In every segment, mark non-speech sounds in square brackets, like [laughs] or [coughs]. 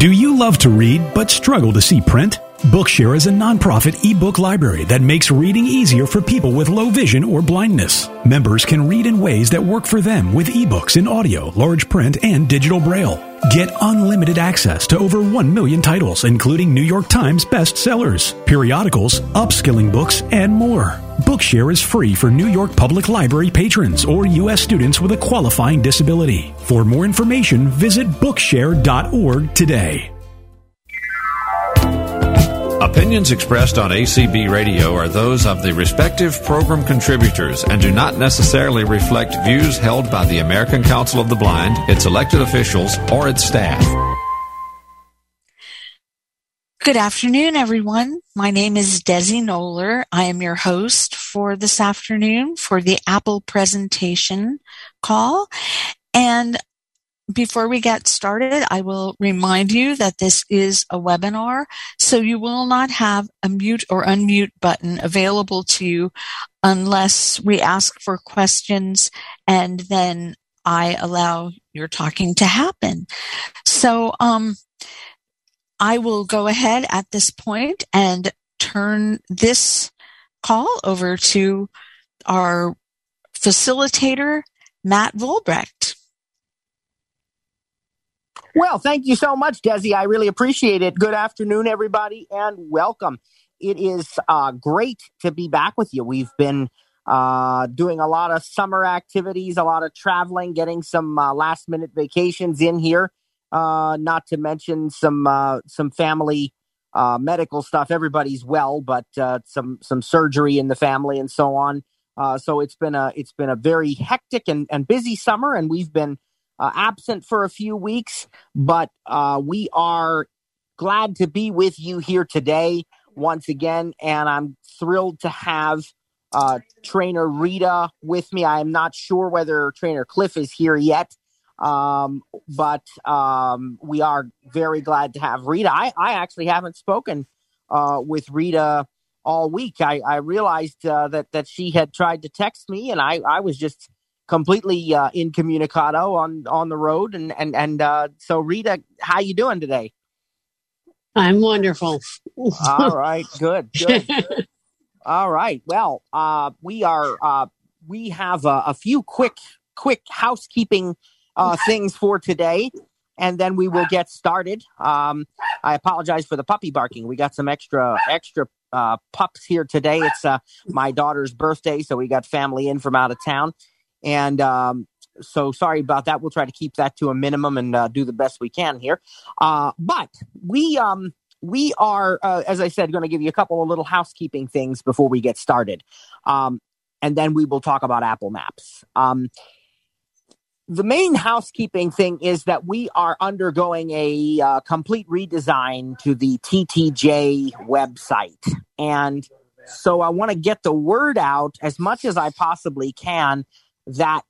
Do you love to read but struggle to see print? Bookshare is a nonprofit ebook library that makes reading easier for people with low vision or blindness. Members can read in ways that work for them with ebooks in audio, large print, and digital braille. Get unlimited access to over 1 million titles, including New York Times bestsellers, periodicals, upskilling books, and more. Bookshare is free for New York Public Library patrons or U.S. students with a qualifying disability. For more information, visit Bookshare.org today. Opinions expressed on ACB Radio are those of the respective program contributors and do not necessarily reflect views held by the American Council of the Blind, its elected officials, or its staff. Good afternoon, everyone. My name is Desi Noller. I am your host for this afternoon for the Apple presentation call. And before we get started, I will remind you that this is a webinar, so you will not have a mute or unmute button available to you unless we ask for questions and then I allow your talking to happen. So, um, I will go ahead at this point and turn this call over to our facilitator, Matt Volbrecht. Well, thank you so much, Desi. I really appreciate it. Good afternoon, everybody, and welcome. It is uh, great to be back with you. We've been uh, doing a lot of summer activities, a lot of traveling, getting some uh, last minute vacations in here. Uh, not to mention some uh, some family uh, medical stuff. Everybody's well, but some some surgery in the family and so on. so it's been a it's been a very hectic and, and busy summer, and we've been uh, absent for a few weeks, but uh, we are glad to be with you here today once again. And I'm thrilled to have uh, trainer Rita with me. I am not sure whether trainer Cliff is here yet. Um, but um, we are very glad to have Rita. I, I actually haven't spoken uh, with Rita all week. I, I realized uh, that that she had tried to text me, and I, I was just completely uh, incommunicado on on the road and and and uh, so rita how you doing today i'm wonderful all right good good, [laughs] good. all right well uh, we are uh, we have a, a, few quick quick housekeeping uh, things for today and then we will get started um, i apologize for the puppy barking we got some extra extra uh, pups here today it's my daughter's birthday so we got family in from out of town and um, so sorry about that. We'll try to keep that to a minimum and uh, do the best we can here. Uh, but we um, we are, uh, as I said, going to give you a couple of little housekeeping things before we get started, um, and then we will talk about Apple Maps. Um, the main housekeeping thing is that we are undergoing a uh, complete redesign to the TTJ website, and so I want to get the word out as much as I possibly can that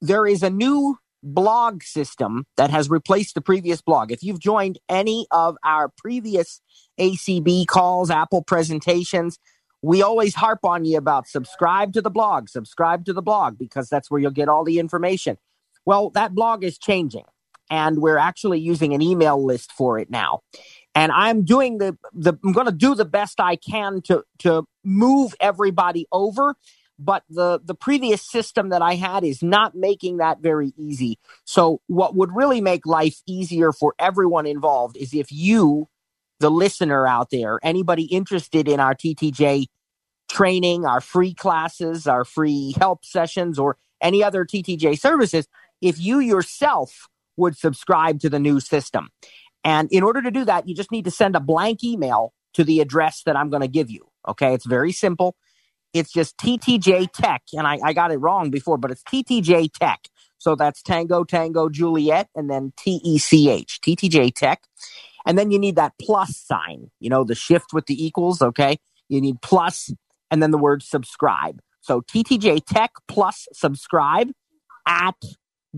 there is a new blog system that has replaced the previous blog. If you've joined any of our previous ACB calls, Apple presentations, we always harp on you about subscribe to the blog, subscribe to the blog, because that's where you'll get all the information. Well, that blog is changing, and we're actually using an email list for it now. And I'm doing the, the I'm going to do the best I can to to move everybody over but the the previous system that I had is not making that very easy. So what would really make life easier for everyone involved is if you the listener out there, anybody interested in our TTJ training, our free classes, our free help sessions or any other TTJ services, if you yourself would subscribe to the new system. And in order to do that, you just need to send a blank email to the address that I'm going to give you. Okay. It's very simple. It's just TTJ Tech. And I, I got it wrong before, but it's TTJ Tech. So that's Tango, Tango, Juliet, and then T E C H, TTJ Tech. And then you need that plus sign, you know, the shift with the equals. Okay. You need plus and then the word subscribe. So TTJ Tech plus subscribe at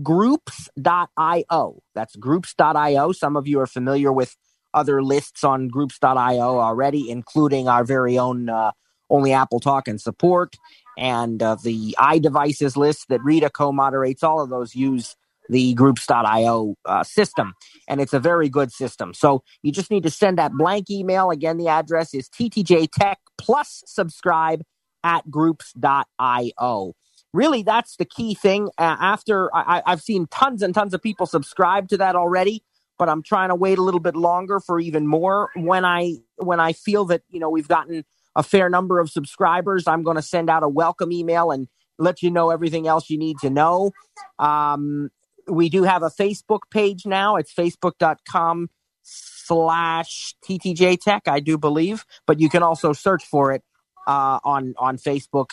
groups.io. That's groups.io. Some of you are familiar with other lists on groups.io already, including our very own uh, only Apple Talk and support, and uh, the iDevices list that Rita co-moderates. All of those use the groups.io uh, system. And it's a very good system. So you just need to send that blank email. Again, the address is TTJ Tech plus subscribe at groups.io. Really, that's the key thing. Uh, after I, I've seen tons and tons of people subscribe to that already, but I'm trying to wait a little bit longer for even more. When I when I feel that you know we've gotten a fair number of subscribers, I'm going to send out a welcome email and let you know everything else you need to know. Um, we do have a Facebook page now. It's facebook.com slash TTJ Tech, I do believe, but you can also search for it uh, on on Facebook,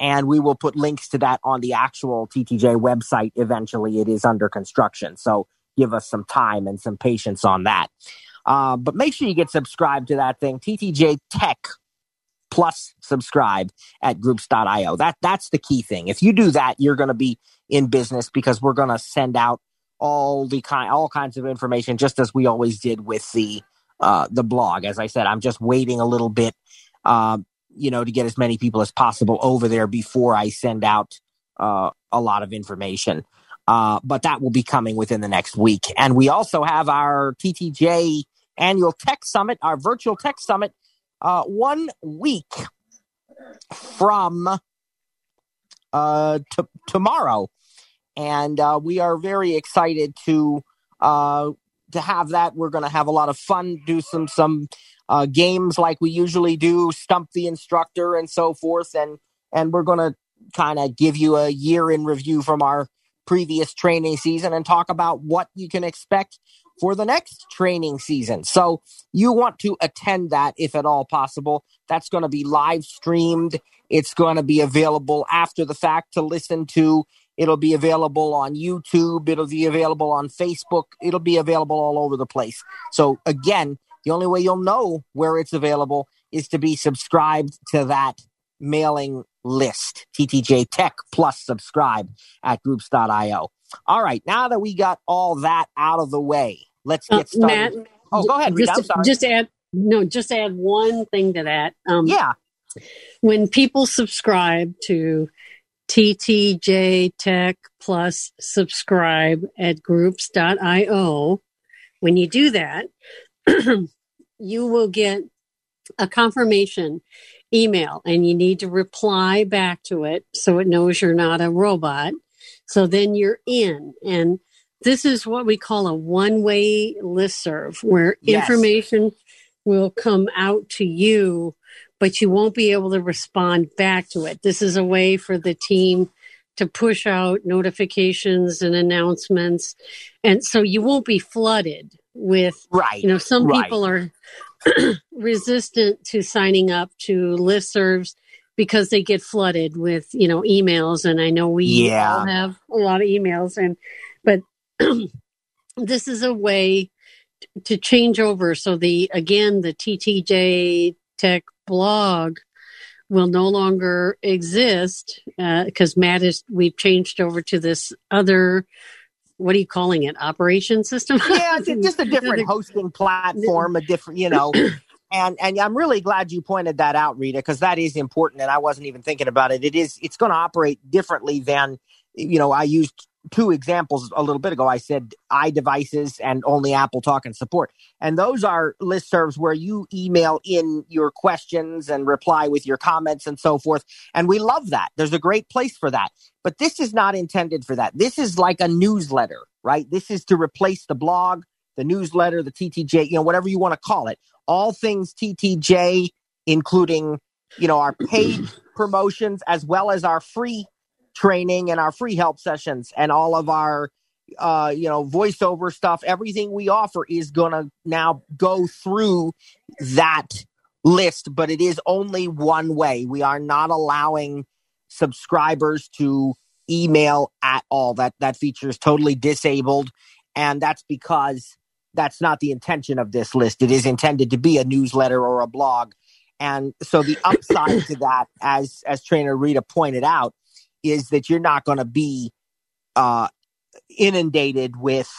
and we will put links to that on the actual TTJ website. Eventually, it is under construction, so give us some time and some patience on that. Uh, but make sure you get subscribed to that thing, TTJ Tech plus subscribe at groups.io. That that's the key thing. If you do that, you're going to be in business because we're going to send out all the kind all kinds of information just as we always did with the uh, the blog. As I said, I'm just waiting a little bit, uh, you know, to get as many people as possible over there before I send out uh, a lot of information. Uh, but that will be coming within the next week. And we also have our TTJ annual tech summit, our virtual tech summit, uh, one week from uh, t- tomorrow, and uh, we are very excited to uh, to have that. We're going to have a lot of fun, do some some uh, games like we usually do, stump the instructor and so forth, and and we're going to kind of give you a year in review from our previous training season and talk about what you can expect for the next training season. So you want to attend that if at all possible. That's going to be live streamed. It's going to be available after the fact to listen to. It'll be available on YouTube. It'll be available on Facebook. It'll be available all over the place. So again, the only way you'll know where it's available is to be subscribed to that mailing list, TTJ Tech plus subscribe at groups.io. All right, now that we got all that out of the way, let's get uh, started. Matt, oh, go ahead. Rita, just, just add no, just add one thing to that. Um, yeah. When people subscribe to TTJ Tech Plus subscribe at groups.io, when you do that, [clears throat] you will get a confirmation email and you need to reply back to it so it knows you're not a robot. So then you're in. And this is what we call a one way list serve where yes. information will come out to you, but you won't be able to respond back to it. This is a way for the team to push out notifications and announcements. And so you won't be flooded with, right. you know, some right. people are [clears throat] resistant to signing up to listservs because they get flooded with you know emails and i know we yeah. all have a lot of emails and but [clears throat] this is a way to change over so the again the ttj tech blog will no longer exist because uh, matt is we've changed over to this other what are you calling it? Operation system? [laughs] Yeah it's just a different [laughs] hosting platform a different you know. [clears throat] And and i'm really glad you pointed that out rita because that is important and i wasn't even thinking about it. It is it's going to operate differently than you know i used two examples a little bit ago. I said iDevices and only Apple Talk and support. And those are listservs where you email in your questions and reply with your comments and so forth. And we love that. There's a great place for that. But this is not intended for that. This is like a newsletter, right? This is to replace the blog, the newsletter, the TTJ, you know, whatever you want to call it. All things TTJ, including, you know, our paid [clears throat] promotions as well as our free training and our free help sessions and all of our uh, you know, voiceover stuff, everything we offer is to now go through that list, but it is only one way. We are not allowing subscribers to email at all. That that feature is totally disabled, and that's because that's not the intention of this list. It is intended to be a newsletter or a blog. And so the upside to that, as as trainer Rita pointed out, is that you're not going to be uh, inundated with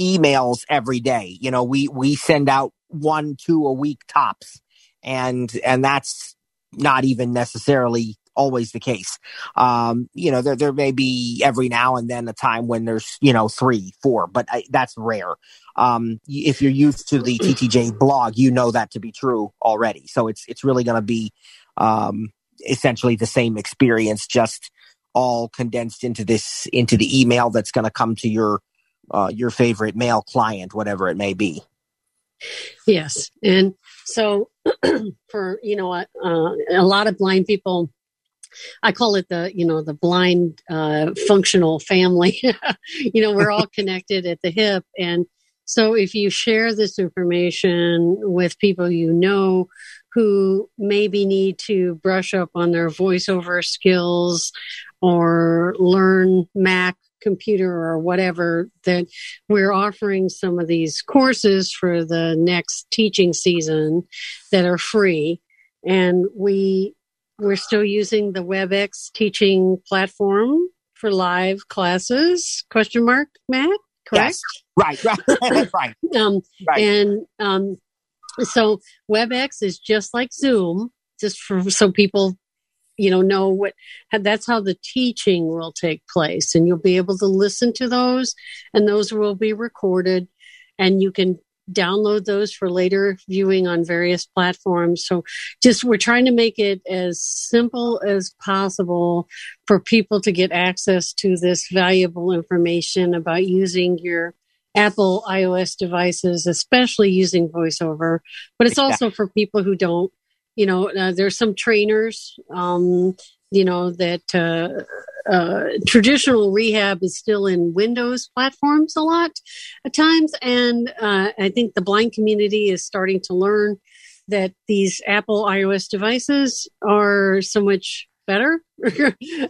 emails every day. You know, we we send out one, two a week tops, and and that's not even necessarily always the case. Um, you know, there there may be every now and then a time when there's you know three, four, but I, that's rare. Um, if you're used to the TTJ blog, you know that to be true already. So it's it's really going to be um, essentially the same experience, just all condensed into this into the email that's going to come to your uh, your favorite mail client, whatever it may be. Yes, and so [clears throat] for you know uh, a lot of blind people I call it the, you know, the blind uh, functional family. [laughs] you know, we're all connected at the hip. And so if you share this information with people you know who maybe need to brush up on their voiceover skills or learn Mac computer or whatever that we're offering some of these courses for the next teaching season that are free. And we we're still using the WebEx teaching platform for live classes question mark Matt? Correct? Yes. right. [laughs] Right. [laughs] Right. Um, right. and um, so WebEx is just like Zoom just for so people you know know what that's how the teaching will take place. And you'll be able to listen to those and those will be recorded. And you can download those for later viewing on various platforms. So just we're trying to make it as simple as possible for people to get access to this valuable information about using your Apple iOS devices, especially using voiceover, but it's also for people who don't you know, uh, there's some trainers, um, you know, that uh, uh, traditional rehab is still in Windows platforms a lot at times. And uh, I think the blind community is starting to learn that these Apple iOS devices are so much better [laughs]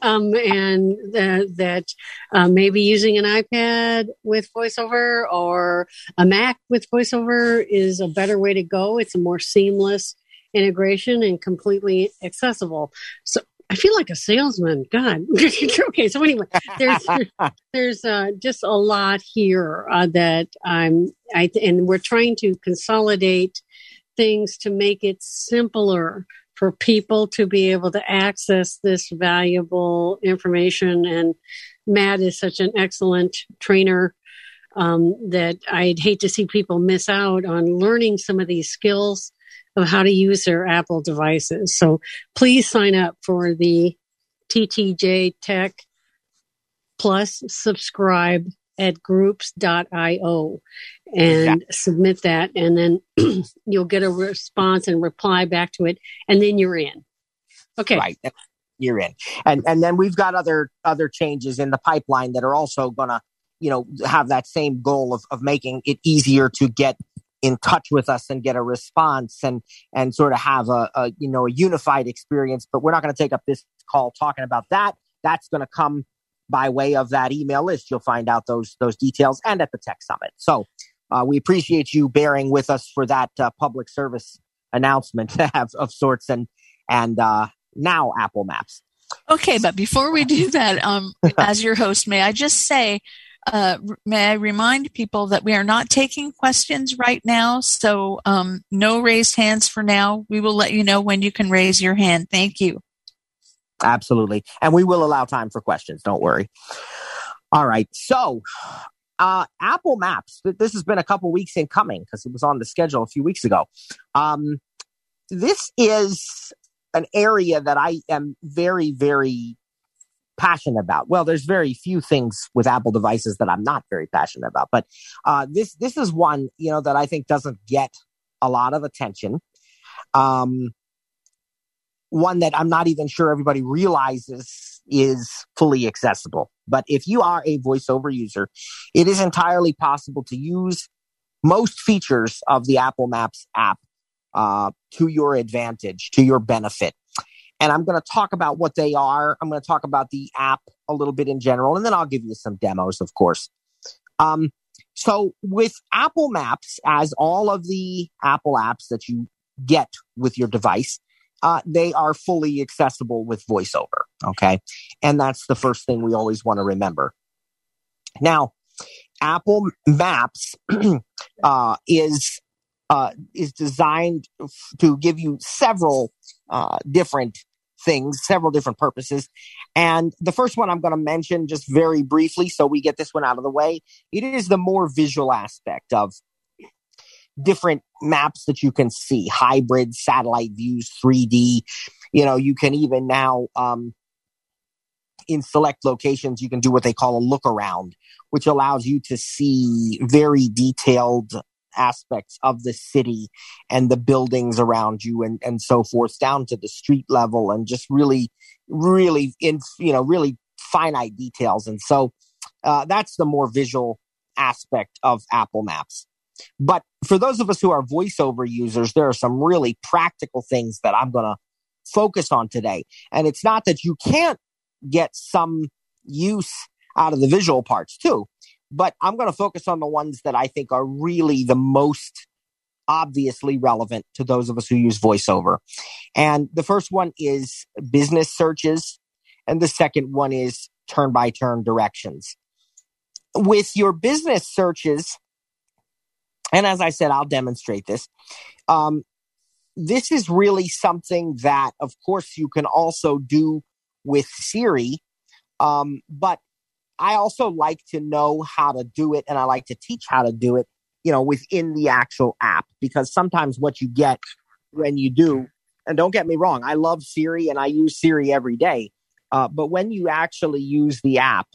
um, and that uh, maybe using an ipad with voiceover or a mac with voiceover is a better way to go it's a more seamless integration and completely accessible. So I feel like a salesman. God. [laughs] okay. So anyway, there's [laughs] there's uh, just a lot here uh, that I'm I and we're trying to consolidate things to make it simpler for people to be able to access this valuable information. And Matt is such an excellent trainer um, that I'd hate to see people miss out on learning some of these skills of how to use their Apple devices. So please sign up for the TTJ Tech Plus subscribe at groups.io and yeah. submit that and then [clears throat] you'll get a response and reply back to it and then you're in. Okay. Right. You're in. And and then we've got other other changes in the pipeline that are also going to, you know, have that same goal of of making it easier to get in touch with us and get a response and and sort of have a, a you know a unified experience but we're not going to take up this call talking about that. That's going to come by way of that email list. You'll find out those those details and at the tech summit. So uh, we appreciate you bearing with us for that uh, public service announcement [laughs] of, of sorts and and uh, now apple maps. Okay but before we do that um, [laughs] as your host may i just say uh, may I remind people that we are not taking questions right now, so um, no raised hands for now. We will let you know when you can raise your hand. Thank you. Absolutely. And we will allow time for questions. Don't worry. All right. So, uh, Apple Maps, this has been a couple weeks in coming because it was on the schedule a few weeks ago. Um, this is an area that I am very, very passionate about. Well, there's very few things with Apple devices that I'm not very passionate about, but uh, this this is one you know that I think doesn't get a lot of attention. Um, one that I'm not even sure everybody realizes is fully accessible. But if you are a voiceover user, it is entirely possible to use most features of the Apple Maps app uh, to your advantage, to your benefit. And I'm going to talk about what they are. I'm going to talk about the app a little bit in general, and then I'll give you some demos, of course. Um, so with Apple Maps, as all of the Apple apps that you get with your device, uh, they are fully accessible with VoiceOver. Okay, and that's the first thing we always want to remember. Now, Apple Maps [clears throat] uh, is uh, is designed to give you several uh, different things, several different purposes. And the first one I'm going to mention just very briefly so we get this one out of the way. It is the more visual aspect of different maps that you can see, hybrid satellite views, 3D. You know, you can even now, um, in select locations, you can do what they call a look around, which allows you to see very detailed aspects of the city and the buildings around you and, and so forth down to the street level and just really, really in, you know, really finite details. And so, uh, that's the more visual aspect of Apple Maps. But for those of us who are voiceover users, there are some really practical things that I'm going to focus on today. And it's not that you can't get some use out of the visual parts too, but I'm going to focus on the ones that I think are really the most obviously relevant to those of us who use voiceover. And the first one is business searches, and the second one is turn by turn directions. With your business searches, and as I said, I'll demonstrate this. Um, this is really something that, of course, you can also do with Siri. Um, but I also like to know how to do it and I like to teach how to do it, you know, within the actual app because sometimes what you get when you do, and don't get me wrong, I love Siri and I use Siri every day. Uh, but when you actually use the app,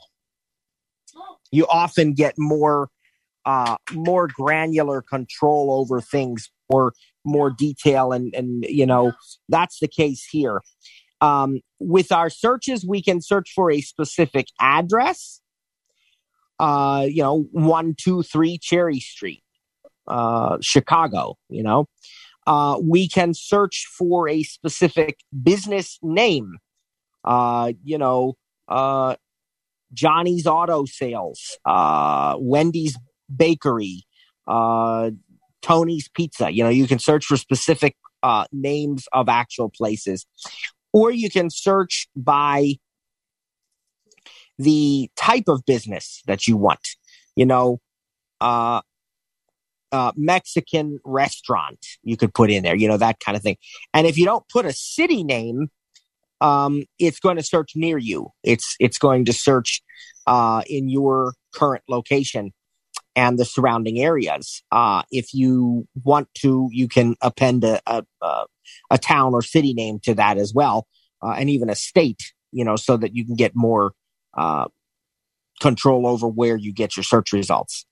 you often get more uh, more granular control over things or more detail and and you know that's the case here um, with our searches, we can search for a specific address. Uh, you know, one, two, three Cherry Street, uh, Chicago. You know, uh, we can search for a specific business name. Uh, you know, uh, Johnny's Auto Sales, uh, Wendy's Bakery, uh, Tony's Pizza. You know, you can search for specific uh, names of actual places or you can search by the type of business that you want. You know, uh, uh, Mexican restaurant you could put in there, you know, that kind of thing. And if you don't put a city name, um, it's going to search near you. It's it's going to search uh, in your current location and the surrounding areas. Uh, if you want to, you can append a, a, a town or city name to that as well, uh, and even a state, you know, so that you can get more uh, control over where you get your search results.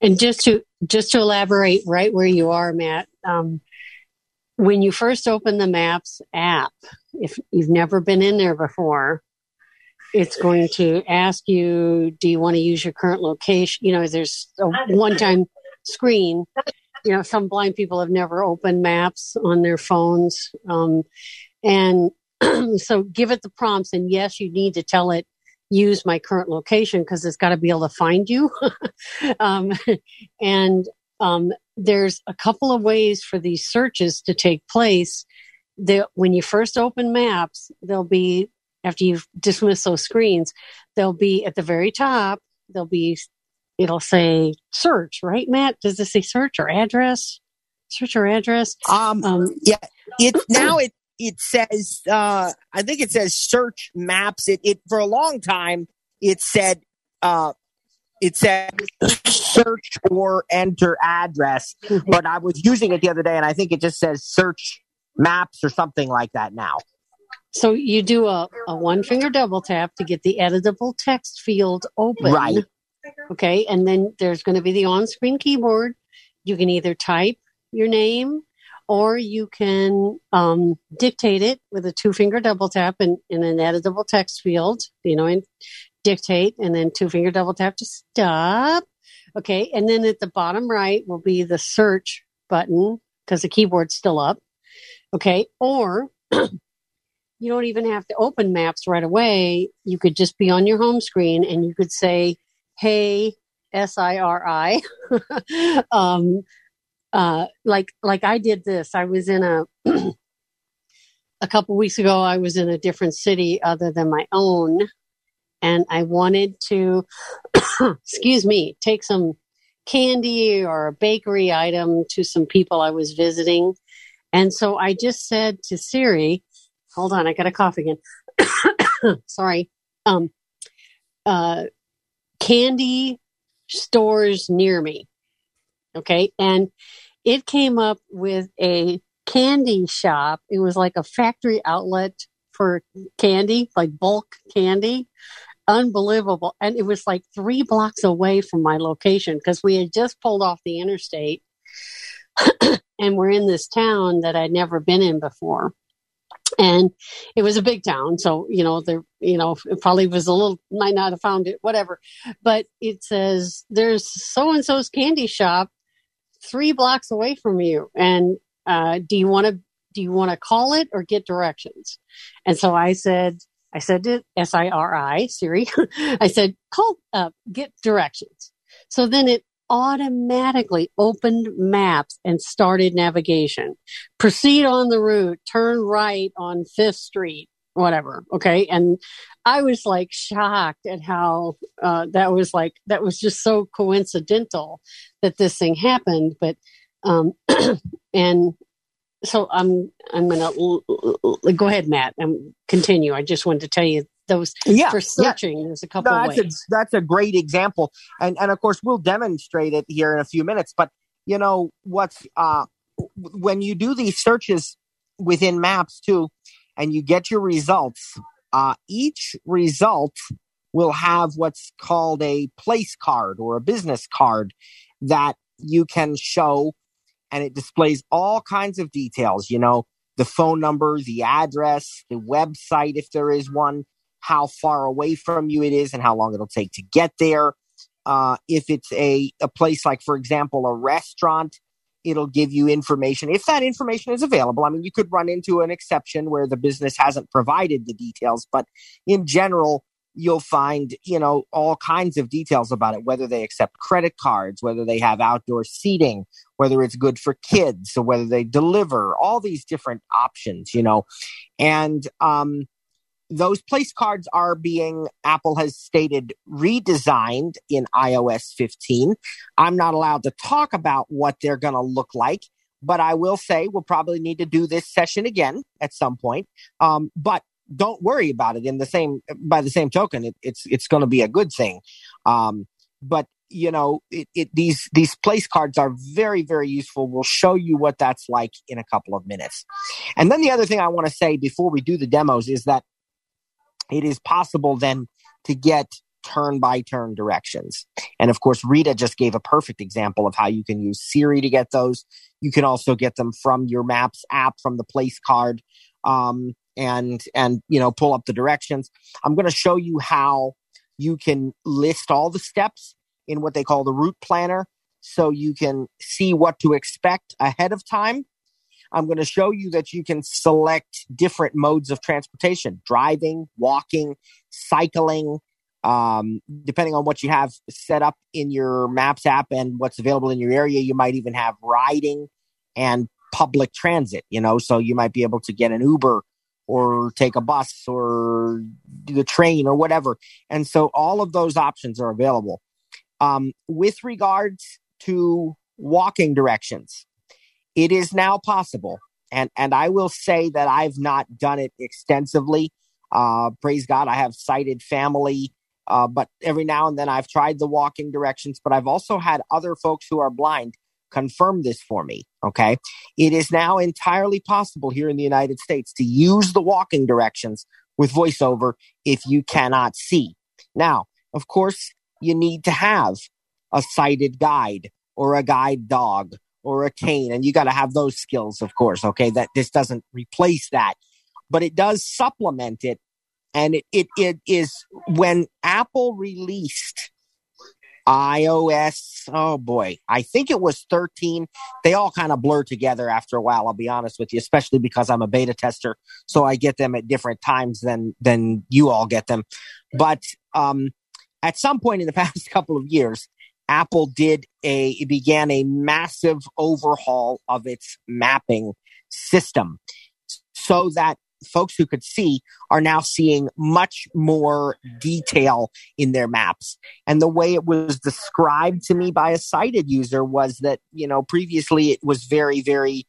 And just to just to elaborate, right where you are, Matt. Um, when you first open the Maps app, if you've never been in there before, it's going to ask you, do you want to use your current location? You know, there's a one time screen. You know, some blind people have never opened maps on their phones. Um, and [clears throat] so give it the prompts. And yes, you need to tell it, use my current location because it's got to be able to find you. [laughs] um, and um, there's a couple of ways for these searches to take place. That when you first open maps, there'll be after you've dismissed those screens, they'll be at the very top, there'll be, it'll say search, right, Matt? Does this say search or address? Search or address? Um, um yeah, it now it, it says, uh, I think it says search maps. It, it, for a long time, it said, uh, it said search or enter address, mm-hmm. but I was using it the other day and I think it just says search maps or something like that now. So you do a, a one finger double tap to get the editable text field open. Right. Okay. And then there's going to be the on screen keyboard. You can either type your name or you can um, dictate it with a two finger double tap in, in an editable text field, you know, and dictate and then two finger double tap to stop. Okay. And then at the bottom right will be the search button because the keyboard's still up. Okay. Or [clears throat] you don't even have to open maps right away. You could just be on your home screen and you could say, Hey, S I R I. [laughs] um, uh, like, like I did this. I was in a, [clears throat] a couple weeks ago, I was in a different city other than my own. And I wanted to, [clears throat] excuse me, take some candy or a bakery item to some people I was visiting. And so I just said to Siri, hold on, I got a cough again. [coughs] Sorry. Um, uh, candy stores near me. Okay. And it came up with a candy shop. It was like a factory outlet for candy, like bulk candy. Unbelievable. And it was like three blocks away from my location because we had just pulled off the interstate [clears throat] and we're in this town that I'd never been in before. And it was a big town. So, you know, there, you know, it probably was a little, might not have found it, whatever. But it says there's so and so's candy shop three blocks away from you. And, uh, do you want to, do you want to call it or get directions? And so I said, I said to S-I-R-I, Siri, [laughs] I said, call, uh, get directions. So then it automatically opened maps and started navigation. Proceed on the route, turn right on Fifth Street, whatever. Okay. And I was like shocked at how uh, that was like, that was just so coincidental that this thing happened. But, um, [clears throat] and so I'm, I'm going to go ahead, Matt, and continue. I just wanted to tell you those yeah, for searching. Yeah. There's a couple no, that's ways. A, that's a great example, and and of course we'll demonstrate it here in a few minutes. But you know what's uh, when you do these searches within Maps too, and you get your results. Uh, each result will have what's called a place card or a business card that you can show, and it displays all kinds of details. You know the phone number, the address, the website if there is one, how far away from you it is and how long it'll take to get there. Uh, if it's a, a place like, for example, a restaurant, it'll give you information if that information is available. I mean, you could run into an exception where the business hasn't provided the details, but in general, you'll find, you know, all kinds of details about it, whether they accept credit cards, whether they have outdoor seating, whether it's good for kids, or whether they deliver, all these different options, you know. And um, those place cards are being, Apple has stated, redesigned in iOS 15. I'm not allowed to talk about what they're going to look like, but I will say we'll probably need to do this session again at some point. Um, but don't worry about it. In the same, by the same token, it, it's it's going to be a good thing. Um, but you know, it, it, these these place cards are very very useful. We'll show you what that's like in a couple of minutes. And then the other thing I want to say before we do the demos is that it is possible then to get turn by turn directions. And of course, Rita just gave a perfect example of how you can use Siri to get those. You can also get them from your Maps app, from the place card, um, and and you know pull up the directions. I'm going to show you how you can list all the steps in what they call the route planner, so you can see what to expect ahead of time I'm going to show you that you can select different modes of transportation driving, walking, cycling, um, depending on what you have set up in your Maps app and what's available in your area. You might even have riding and public transit, you know, so you might be able to get an Uber or take a bus or the train or whatever. And so all of those options are available. Um, with regards to walking directions, it is now possible. And, and I will say that I've not done it extensively. Uh, praise God, I have sighted family, uh, but every now and then I've tried the walking directions, but I've also had other folks who are blind confirm this for me. Okay. It is now entirely possible here in the United States to use the walking directions with voiceover if you cannot see. Now, of course, you need to have a sighted guide or a guide dog or a cane. And you got to have those skills, of course. Okay. That this doesn't replace that, but it does supplement it. And it, it, it is when Apple released iOS, oh boy, I think it was 13. They all kind of blur together after a while, I'll be honest with you, especially because I'm a beta tester. So I get them at different times than, than you all get them. But, um, at some point in the [laughs] past couple of years, Apple did a began a massive overhaul of its mapping system so that folks who could see are now seeing much more detail in their maps. And the way it was described to me by a sighted user was that, you know, previously it was very, very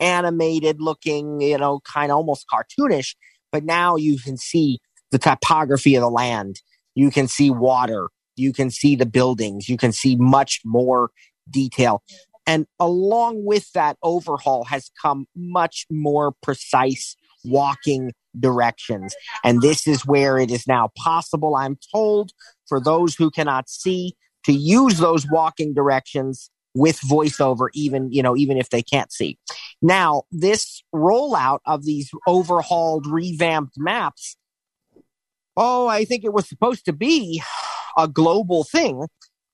animated looking, you know, kind of almost cartoonish. But now you can see the topography of the land. You can see water. You can see the buildings. You can see much more detail. And along with that overhaul has come much more precise walking directions. And this is where it is now possible, I'm told, for those who cannot see to use those walking directions with voiceover, even, you know, even if they can't see. Now, this rollout of these overhauled, revamped maps, oh, I think it was supposed to be a global thing.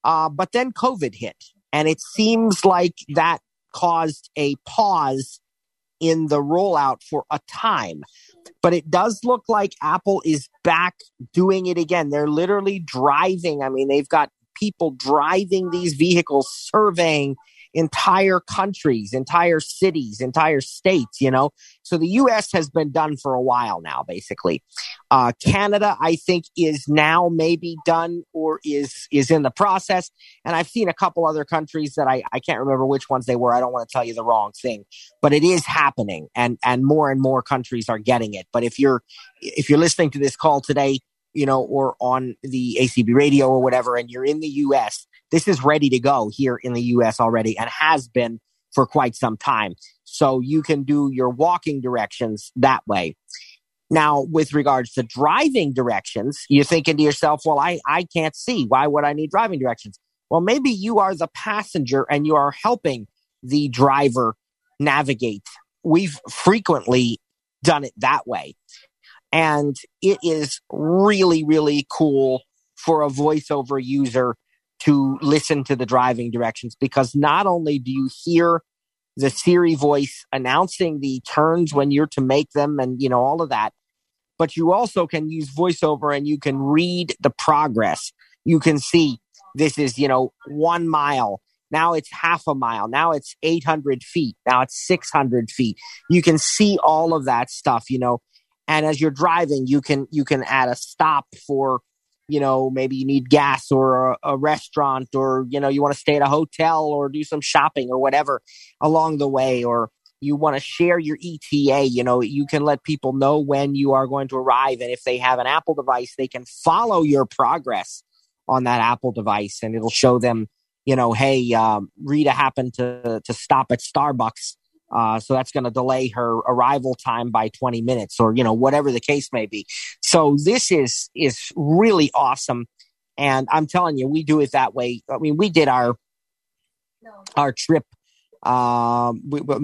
Uh, but then COVID hit. And it seems like that caused a pause in the rollout for a time. But it does look like Apple is back doing it again. They're literally driving. I mean, they've got people driving these vehicles, surveying entire countries, entire cities, entire states, you know. So the US has been done for a while now, basically. Uh, Canada, I think, is now maybe done or is is in the process. And I've seen a couple other countries that I, I can't remember which ones they were. I don't want to tell you the wrong thing, but it is happening and and more and more countries are getting it. But if you're if you're listening to this call today, you know, or on the ACB radio or whatever, and you're in the US, this is ready to go here in the US already and has been for quite some time. So you can do your walking directions that way. Now, with regards to driving directions, you're thinking to yourself, well, I, I can't see. Why would I need driving directions? Well, maybe you are the passenger and you are helping the driver navigate. We've frequently done it that way. And it is really, really cool for a voiceover user to listen to the driving directions because not only do you hear the Siri voice announcing the turns when you're to make them and, you know, all of that, but you also can use voiceover and you can read the progress. You can see this is, you know, one mile. Now it's half a mile. Now it's 800 feet. Now it's 600 feet. You can see all of that stuff, you know, and as you're driving you can you can add a stop for you know maybe you need gas or a, a restaurant or you know you want to stay at a hotel or do some shopping or whatever along the way or you want to share your ETA, you know, you can let people know when you are going to arrive. And if they have an Apple device, they can follow your progress on that Apple device and it'll show them, you know, hey, um, Rita happened to, to stop at Starbucks uh, so that's going to delay her arrival time by 20 minutes or, you know, whatever the case may be. So this is, is really awesome. And I'm telling you, we do it that way. I mean, we did our, our trip. Um,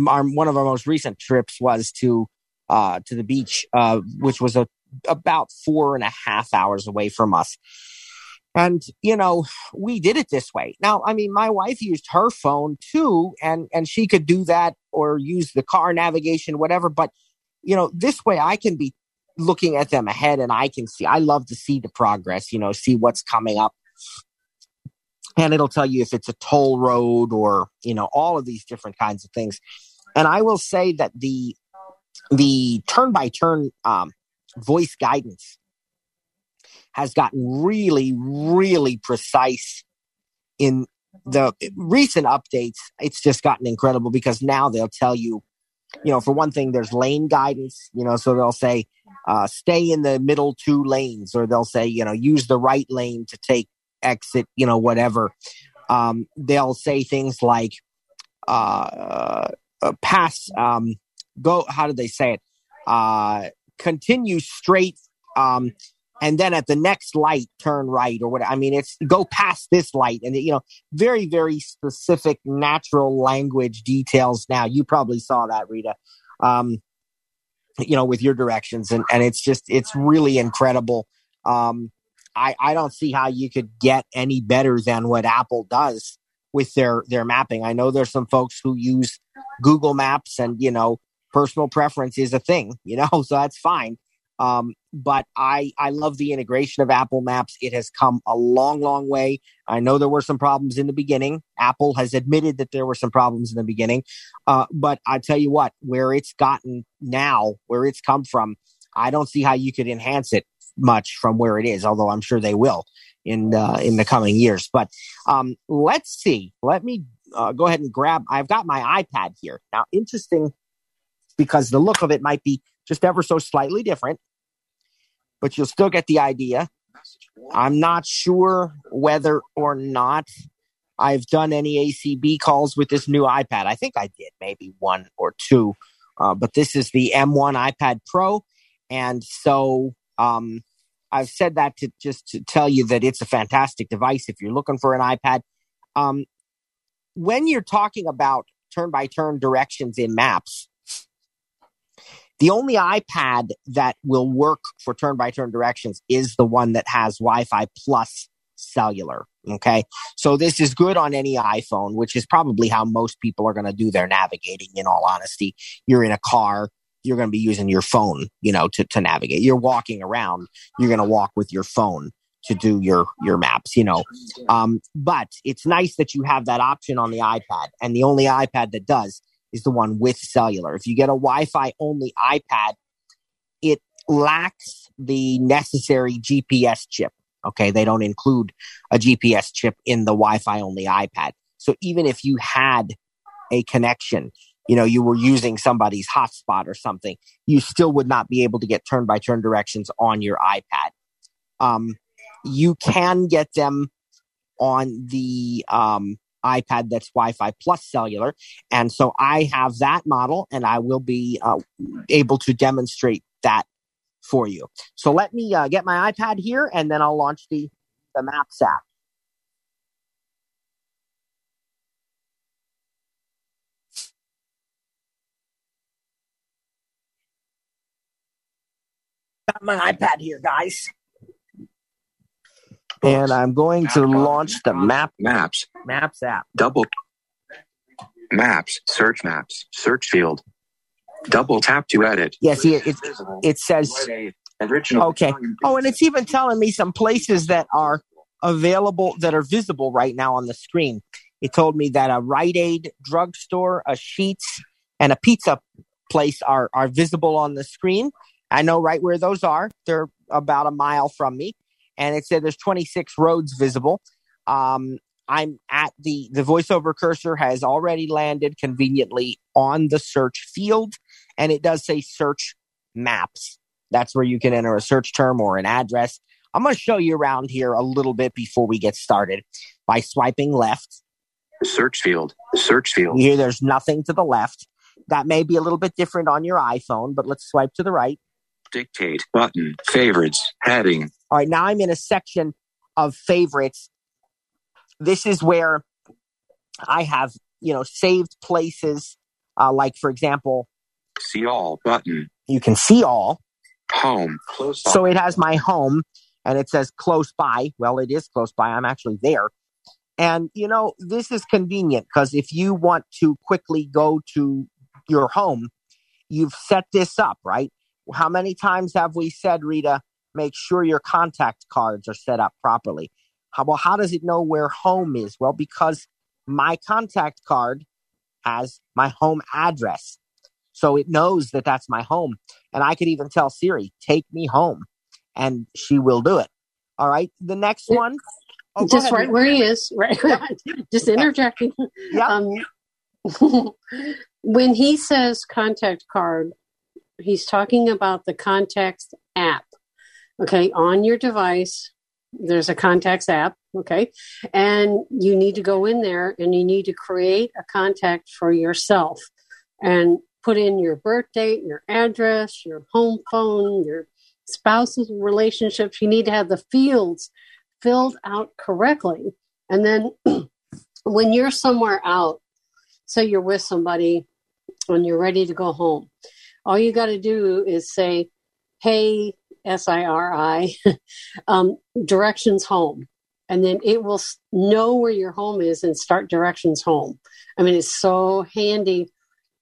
our, one of our most recent trips was to, uh, to the beach, uh, which was a, about four and a half hours away from us. And, you know, we did it this way. Now, I mean, my wife used her phone too, and, and she could do that or use the car navigation, whatever. But, you know, this way I can be looking at them ahead and I can see, I love to see the progress, you know, see what's coming up. And it'll tell you if it's a toll road or, you know, all of these different kinds of things. And I will say that the, the turn by turn, voice guidance has gotten really, really precise in the recent updates. It's just gotten incredible because now they'll tell you, you know, for one thing, there's lane guidance, you know, so they'll say, uh, stay in the middle two lanes, or they'll say, you know, use the right lane to take exit, you know, whatever. Um, they'll say things like, uh, uh, pass, um, go, how did they say it? Uh, continue straight, um, and then at the next light turn right or what i mean it's go past this light and you know very very specific natural language details now. You probably saw that rita um you know with your directions and and it's just it's really incredible. Um i i don't see how you could get any better than what apple does with their their mapping. I know there's some folks who use google maps and you know personal preference is a thing you know [laughs] so that's fine um, but I, I love the integration of Apple Maps. It has come a long, long way. I know there were some problems in the beginning. Apple has admitted that there were some problems in the beginning. Uh, but I tell you what, where it's gotten now, where it's come from, I don't see how you could enhance it much from where it is, although I'm sure they will in uh, in the coming years. But um, let's see. Let me uh, go ahead and grab. I've got my iPad here now. Interesting because the look of it might be just ever so slightly different, but you'll still get the idea. I'm not sure whether or not I've done any ACB calls with this new iPad. I think I did maybe one or two, uh, but this is the M1 iPad Pro. And so um, I've said that to just to tell you that it's a fantastic device if you're looking for an iPad. Um, when you're talking about turn by turn directions in maps, the only iPad that will work for turn by turn directions is the one that has Wi Fi plus cellular. Okay. So this is good on any iPhone, which is probably how most people are going to do their navigating. In all honesty, you're in a car, you're going to be using your phone, you know, to, to navigate. You're walking around, you're going to walk with your phone to do your your maps you know um, but it's nice that you have that option on the ipad and the only ipad that does is the one with cellular. If you get a wi-fi only ipad it lacks the necessary gps chip okay? They don't include a gps chip in the wi-fi only ipad. So even if you had a connection you know you were using somebody's hotspot or something you still would not be able to get turn by turn directions on your ipad. Um, you can get them on the um, iPad that's Wi-Fi plus cellular, and so I have that model, and I will be uh, able to demonstrate that for you. So let me uh, get my iPad here, and then I'll launch the the Maps app. Got my iPad here, guys and I'm going to launch the map maps maps app. Double maps, search maps, search field. Double tap to edit. Yeah, see, it, it, it says original. Okay. Oh, and it's even telling me some places that are available that are visible right now on the screen. It told me that a Rite Aid drugstore, a Sheetz, and a pizza place are are visible on the screen. I know right where those are. They're about a mile from me and it said there's 26 roads visible. Um, I'm at the the voiceover cursor has already landed conveniently on the search field, and it does say search maps. That's where you can enter a search term or an address. I'm going to show you around here a little bit before we get started by swiping left. Search field. Search field. Here, there's nothing to the left. That may be a little bit different on your iPhone, but let's swipe to the right. Dictate button. Favorites. Heading. All right, now I'm in a section of favorites. This is where I have, you know, saved places. Uh, like, for example, see all button. You can see all. Home. Close so it has my home and it says close by. Well, it is close by. I'm actually there. And, you know, this is convenient because if you want to quickly go to your home, you've set this up, right? How many times have we said, Rita, make sure your contact cards are set up properly. How, well, how does it know where home is? Well, because my contact card has my home address. So it knows that that's my home. And I could even tell Siri, take me home. And she will do it. All right. The next one. Oh, Just ahead. right where he is. [laughs] Right. Just interjecting. Yeah. Um, [laughs] when he says contact card, he's talking about the contacts app. Okay, on your device, there's a contacts app. Okay, and you need to go in there and you need to create a contact for yourself and put in your birth date, your address, your home phone, your spouse's relationships. You need to have the fields filled out correctly. And then [clears throat] when you're somewhere out, say you're with somebody and you're ready to go home, all you got to do is say, Hey, S I R I, [laughs] um, directions home. And then it will know where your home is and start directions home. I mean, it's so handy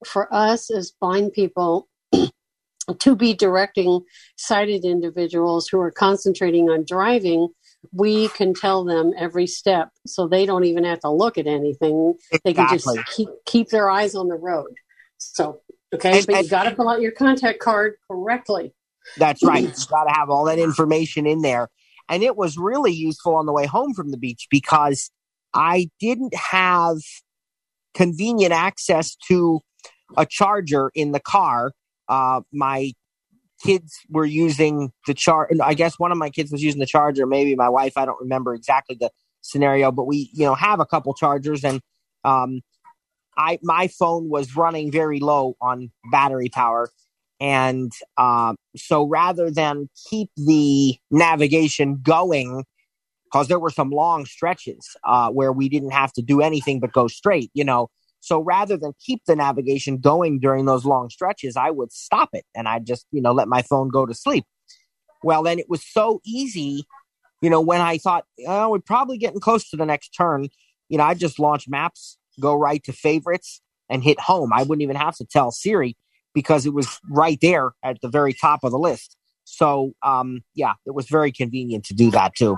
for us as blind people [clears throat] to be directing sighted individuals who are concentrating on driving. We can tell them every step so they don't even have to look at anything. They can just keep, keep their eyes on the road. So, okay, and, but you got to fill out your contact card correctly. That's right. you got to have all that information in there. And it was really useful on the way home from the beach because I didn't have convenient access to a charger in the car. Uh, my kids were using the char. I guess one of my kids was using the charger. Maybe my wife. I don't remember exactly the scenario, but we, you know, have a couple chargers and, um, I, my phone was running very low on battery power. And, uh, so rather than keep the navigation going, because there were some long stretches, uh, where we didn't have to do anything but go straight, you know, so rather than keep the navigation going during those long stretches, I would stop it and I'd just, you know, let my phone go to sleep. Well, then it was so easy you know, when I thought, oh, we're probably getting close to the next turn, you know, I just launched maps, go right to favorites, and hit home. I wouldn't even have to tell Siri because it was right there at the very top of the list. So, um, yeah, it was very convenient to do that too.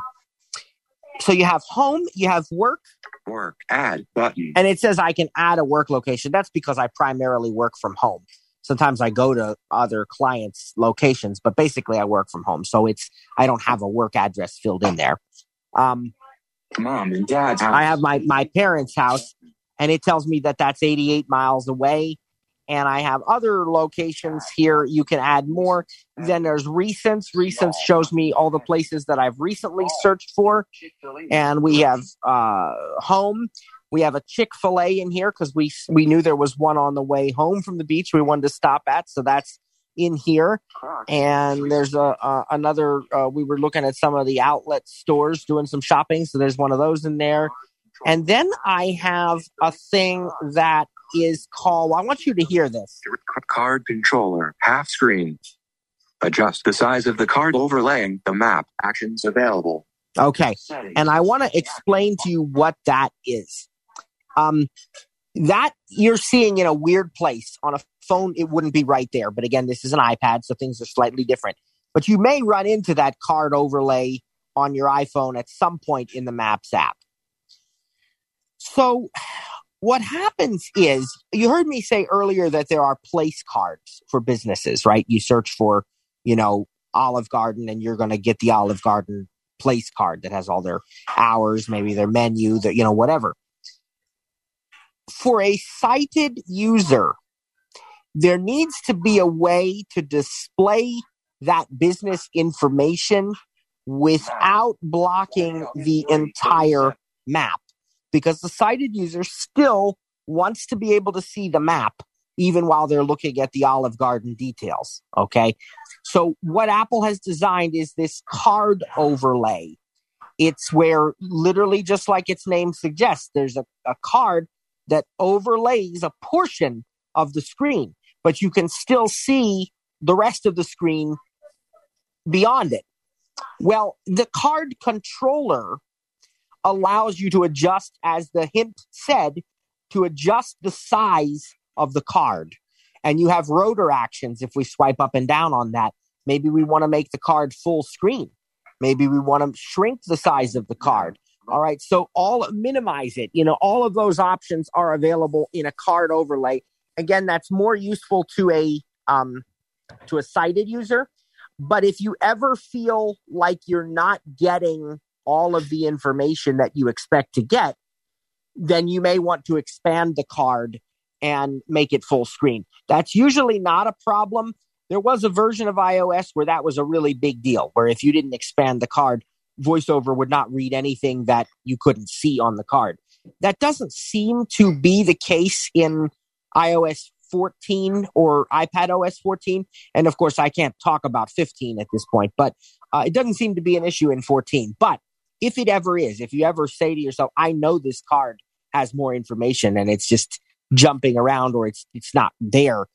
So you have home, you have work, Work. Add button. and it says I can add a work location. That's because I primarily work from home. Sometimes I go to other clients' locations, but basically I work from home. So it's I don't have a work address filled in there. Um, Mom and dad's house. I have my my parents' house, and it tells me that that's 88 miles away. And I have other locations here. You can add more. Then there's recents. Recents shows me all the places that I've recently searched for. And we have uh, home. We have a Chick Fil A in here because we we knew there was one on the way home from the beach. We wanted to stop at, so that's in here. And there's a, a another. Uh, we were looking at some of the outlet stores doing some shopping, so there's one of those in there. And then I have a thing that is called. I want you to hear this. Card controller. Half screen. Adjust the size of the card overlaying the map. Actions available. Okay. And I want to explain to you what that is. Um, that you're seeing in a weird place on a phone, it wouldn't be right there. But again, this is an iPad, so things are slightly different. But you may run into that card overlay on your iPhone at some point in the Maps app. So, what happens is you heard me say earlier that there are place cards for businesses, right? You search for, you know, Olive Garden and you're going to get the Olive Garden place card that has all their hours, maybe their menu, their, you know, whatever. For a sighted user, there needs to be a way to display that business information without blocking the entire map because the sighted user still wants to be able to see the map even while they're looking at the Olive Garden details. Okay. So what Apple has designed is this card overlay. It's where literally just like its name suggests, there's a, a card that overlays a portion of the screen, but you can still see the rest of the screen beyond it. Well, the card controller allows you to adjust, as the hint said, to adjust the size of the card. And you have rotor actions if we swipe up and down on that. Maybe we want to make the card full screen. Maybe we want to shrink the size of the card. All right. So all minimize it. You know, all of those options are available in a card overlay. Again, that's more useful to a um, to a sighted user. But if you ever feel like you're not getting all of the information that you expect to get, then you may want to expand the card and make it full screen. That's usually not a problem. There was a version of iOS where that was a really big deal, where if you didn't expand the card, VoiceOver would not read anything that you couldn't see on the card. That doesn't seem to be the case in iOS 14 or iPad OS 14. And of course, I can't talk about 15 at this point, but uh, it doesn't seem to be an issue in 14. But if it ever is, if you ever say to yourself, I know this card has more information and it's just jumping around or it's it's not there,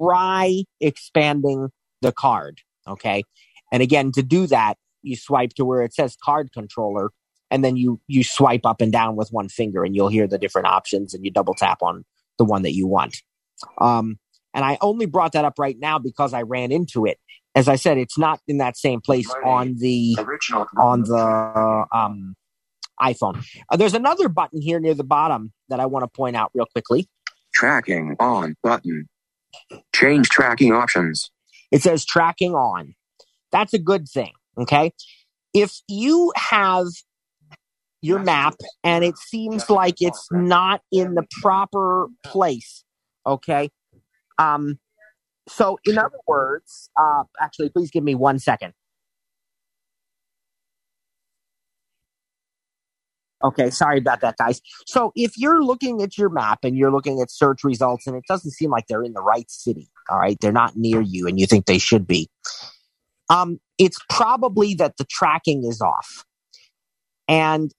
try expanding the card. Okay. And again, to do that, you swipe to where it says card controller and then you you swipe up and down with one finger and you'll hear the different options and you double tap on the one that you want. Um, and I only brought that up right now because I ran into it. As I said, it's not in that same place on the Original. on the um, iPhone. Uh, there's another button here near the bottom that I want to point out real quickly. Tracking on button. Change tracking options. It says tracking on. That's a good thing. Okay. If you have your map and it seems like it's not in the proper place Okay. Um, so, in other words, uh, actually, please give me one second. Okay, sorry about that, guys. So, if you're looking at your map and you're looking at search results and it doesn't seem like they're in the right city, all right, they're not near you and you think they should be, um, it's probably that the tracking is off. And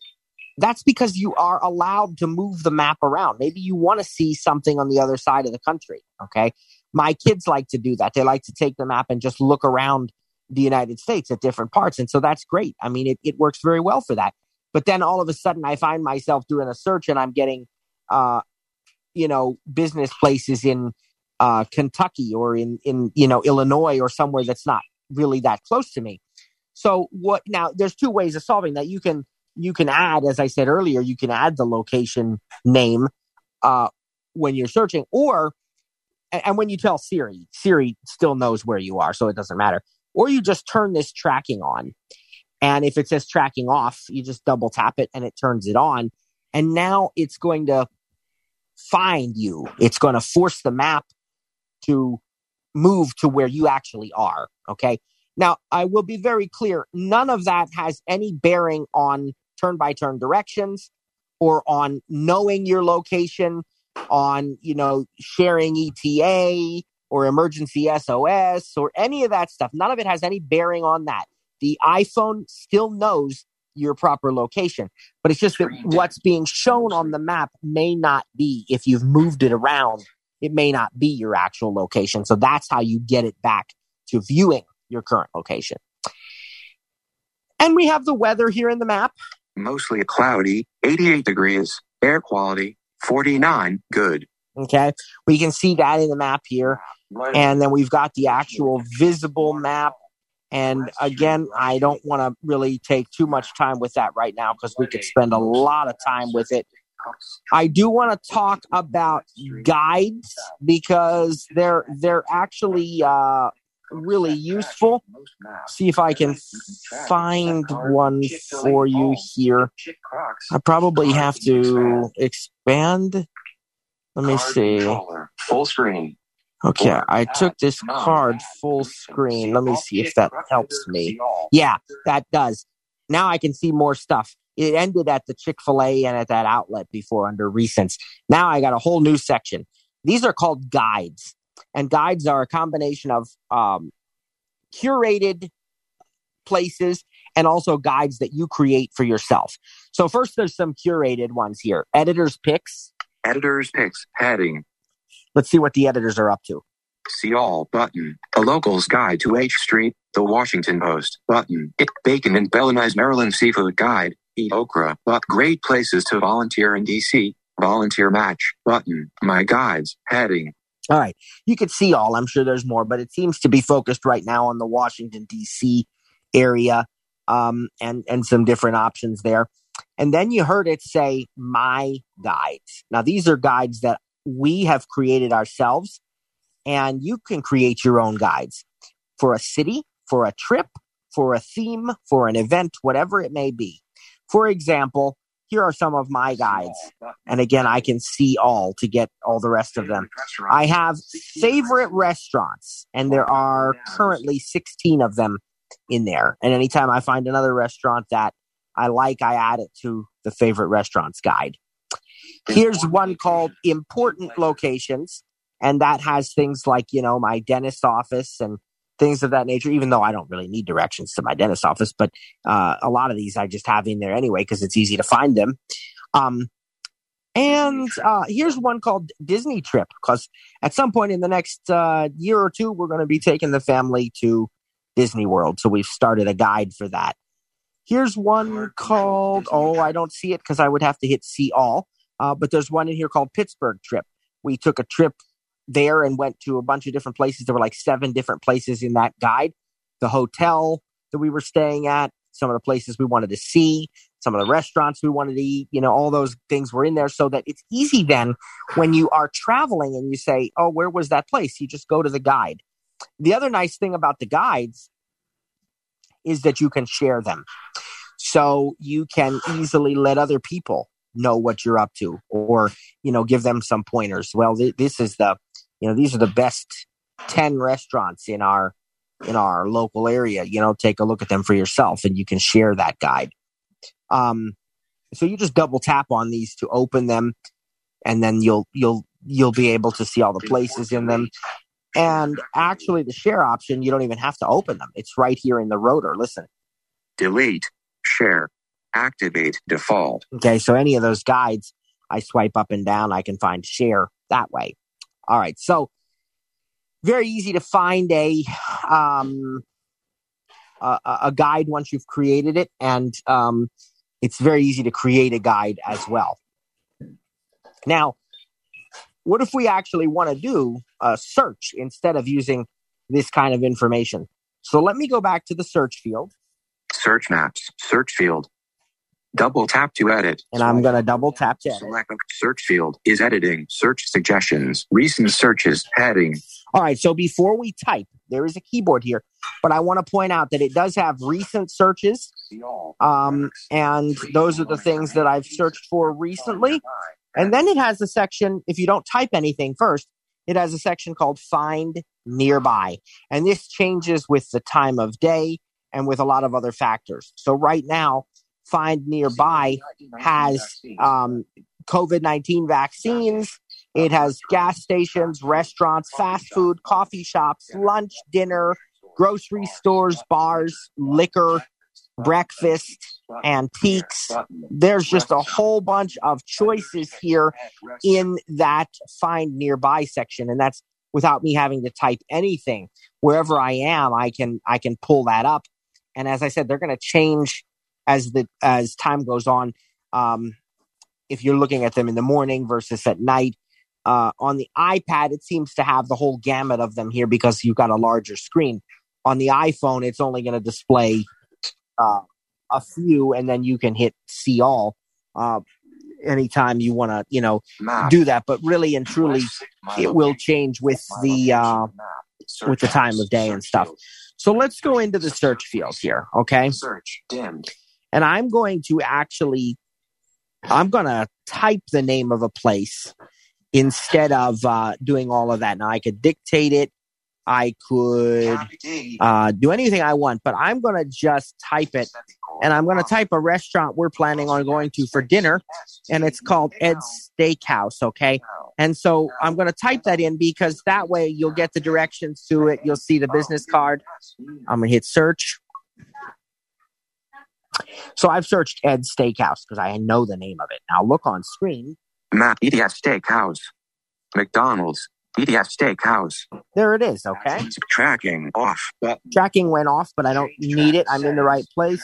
that's because you are allowed to move the map around. Maybe you want to see something on the other side of the country. Okay. My kids like to do that. They like to take the map and just look around the United States at different parts. And so that's great. I mean, it, it works very well for that. But then all of a sudden I find myself doing a search and I'm getting, uh, you know, business places in uh, Kentucky or in, in, you know, Illinois or somewhere that's not really that close to me. So what now there's two ways of solving that. You can you can add, as I said earlier, you can add the location name uh, when you're searching, or and when you tell Siri, Siri still knows where you are, so it doesn't matter. Or you just turn this tracking on. And if it says tracking off, you just double tap it and it turns it on. And now it's going to find you. It's going to force the map to move to where you actually are. Okay. Now, I will be very clear. None of that has any bearing on turn by turn directions or on knowing your location, on, you know, sharing ETA or emergency SOS or any of that stuff. None of it has any bearing on that. The iPhone still knows your proper location, but it's just that what's being shown on the map may not be, if you've moved it around, it may not be your actual location. So that's how you get it back to viewing your current location. And we have the weather here in the map. Mostly cloudy, 88 degrees, air quality, 49, good. Okay. We can see that in the map here. And then we've got the actual visible map. And again, I don't want to really take too much time with that right now because we could spend a lot of time with it. I do want to talk about guides because they're they're actually uh, really useful. See if I can find one for you here. I probably have to expand. Let me see. Full screen. Okay, I took this card full screen. Let me see if that helps me. Yeah, that does. Now I can see more stuff. It ended at the Chick fil A and at that outlet before under recents. Now I got a whole new section. These are called guides and guides are a combination of um, curated places and also guides that you create for yourself. So first, there's some curated ones here. Editors picks. Editor's picks, heading. Let's see what the editors are up to. See all button. A local's guide to H Street. The Washington Post button. It bacon and Bellini's Maryland seafood guide. EatOkra. But great places to volunteer in DC. Volunteer match button. My guides heading. All right. You could see all. I'm sure there's more, but it seems to be focused right now on the Washington, D.C. area um, and, and some different options there. And then you heard it say, My guides. Now, these are guides that we have created ourselves, and you can create your own guides for a city, for a trip, for a theme, for an event, whatever it may be. For example, here are some of my guides. And again, I can see all to get all the rest of them. I have favorite restaurants, and there are currently 16 of them in there. And anytime I find another restaurant that I like, I add it to the favorite restaurants guide. Here's one called important locations. And that has things like, you know, my dentist office and things of that nature, even though I don't really need directions to my dentist office, but uh, a lot of these I just have in there anyway because it's easy to find them. Um, and uh, here's one called Disney Trip because at some point in the next uh, year or two, we're going to be taking the family to Disney World. So we've started a guide for that. Here's one called, oh, I don't see it because I would have to hit see all. Uh, but there's one in here called Pittsburgh Trip. We took a trip there and went to a bunch of different places. There were like seven different places in that guide. The hotel that we were staying at, some of the places we wanted to see, some of the restaurants we wanted to eat, you know, all those things were in there so that it's easy then when you are traveling and you say, Oh, where was that place? You just go to the guide. The other nice thing about the guides is that you can share them. So you can easily let other people know what you're up to or, you know, give them some pointers. Well, th- this is the, you know, these are the best 10 restaurants in our, in our local area, you know, take a look at them for yourself and you can share that guide. Um, so you just double tap on these to open them and then you'll, you'll, you'll be able to see all the places in them. And actually the share option, you don't even have to open them. It's right here in the rotor. Listen. Delete, share, activate default. Okay. So any of those guides, I swipe up and down, I can find share that way. All right. So very easy to find a, um, a, a guide once you've created it. And, um, it's very easy to create a guide as well. Now, what if we actually want to do a search instead of using this kind of information? So let me go back to the search field. Search maps, search field. Double tap to edit. And I'm going to double tap to edit. Select search field is editing. Search suggestions. Recent searches heading. All right. So before we type, there is a keyboard here, but I want to point out that it does have recent searches. Um, and those are the things that I've searched for recently. And then it has a section, if you don't type anything first, it has a section called Find Nearby. And this changes with the time of day and with a lot of other factors. So right now, Find Nearby has um, COVID 19 vaccines. It has gas stations, restaurants, fast food, coffee shops, lunch, dinner, grocery stores, bars, liquor, breakfast, antiques. There's just a whole bunch of choices here in that find nearby section. And that's without me having to type anything. Wherever I am, I can, I can pull that up. And as I said, they're going to change as the, as time goes on. Um, if you're looking at them in the morning versus at night, uh, on the iPad, it seems to have the whole gamut of them here because you've got a larger screen. On the iPhone, it's only going to display uh, a few, and then you can hit see all uh, anytime you want to, you know, do that. But really and truly, it will change with the uh, with the time of day and stuff. So let's go into the search field here, okay? Search dimmed. And I'm going to actually, I'm going to type the name of a place instead of uh, doing all of that. Now I could dictate it. I could uh, do anything I want, but I'm going to just type it. And I'm going to type a restaurant we're planning on going to for dinner, and it's called Ed's Steakhouse. Okay. And so I'm going to type that in because that way you'll get the directions to it. You'll see the business card. I'm going to hit search. So I've searched Ed's Steakhouse because I know the name of it. Now look on screen. Map EDS Steakhouse. McDonald's. EDS Steakhouse. There it is. Okay. Tracking off. Button. Tracking went off, but I don't need it. I'm in the right place.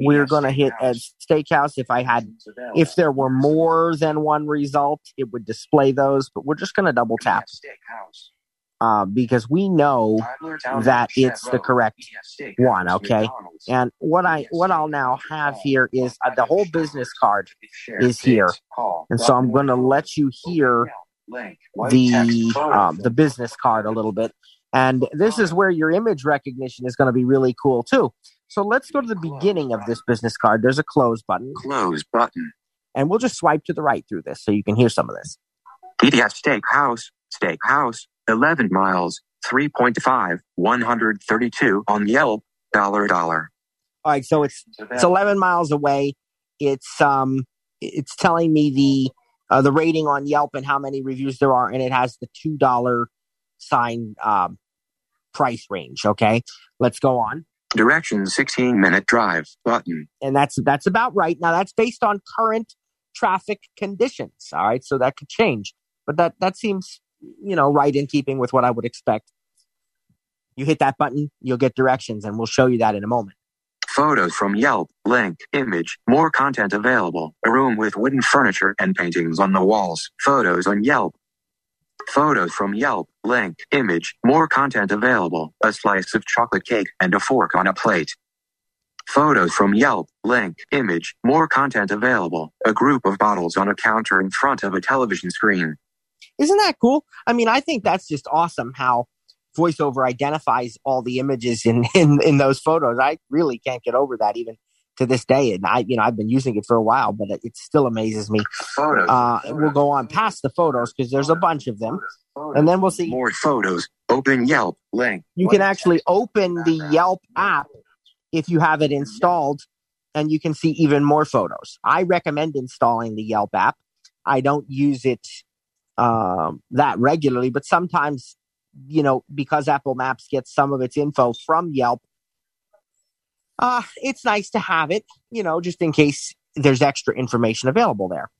We're going to hit Ed's Steakhouse. If I had, if there were more than one result, it would display those, but we're just going to double tap. Uh, because we know that it's the correct one. Okay. And what I, what I'll now have here is uh, the whole business card is here. And so I'm going to let you hear the um, the business card a little bit. And this is where your image recognition is going to be really cool too. So let's go to the beginning of this business card. There's a close button. Close button. And we'll just swipe to the right through this so you can hear some of this. EDS Steakhouse. Steakhouse. 11 miles. 3.5. 132 on Yelp. Dollar dollar. All right, so it's it's 11 miles away. It's um it's telling me the uh, the rating on Yelp and how many reviews there are, and it has the two dollar sign um, price range. Okay, let's go on. Directions 16 minute drive button. And that's that's about right. Now that's based on current traffic conditions. All right, so that could change, but that that seems you know right in keeping with what I would expect. You hit that button, you'll get directions, and we'll show you that in a moment. Photos from Yelp. Link. Image. More content available. A room with wooden furniture and paintings on the walls. Photos on Yelp. Photos from Yelp. Link. Image. More content available. A slice of chocolate cake and a fork on a plate. Photos from Yelp. Link. Image. More content available. A group of bottles on a counter in front of a television screen. Isn't that cool? I mean, I think that's just awesome how voiceover identifies all the images in, [laughs] in, in those photos. I really can't get over that even to this day. And I, you know, I've been using it for a while, but it, it still amazes me. Photos. Uh, we'll go on past the photos because there's a bunch of them, and then we'll see. More photos. Open Yelp link. You can actually open the Yelp app if you have it installed, and you can see even more photos. I recommend installing the Yelp app. I don't use it um, that regularly, but sometimes, you know, because Apple Maps gets some of its info from Yelp, uh, it's nice to have it, you know, just in case there's extra information available there.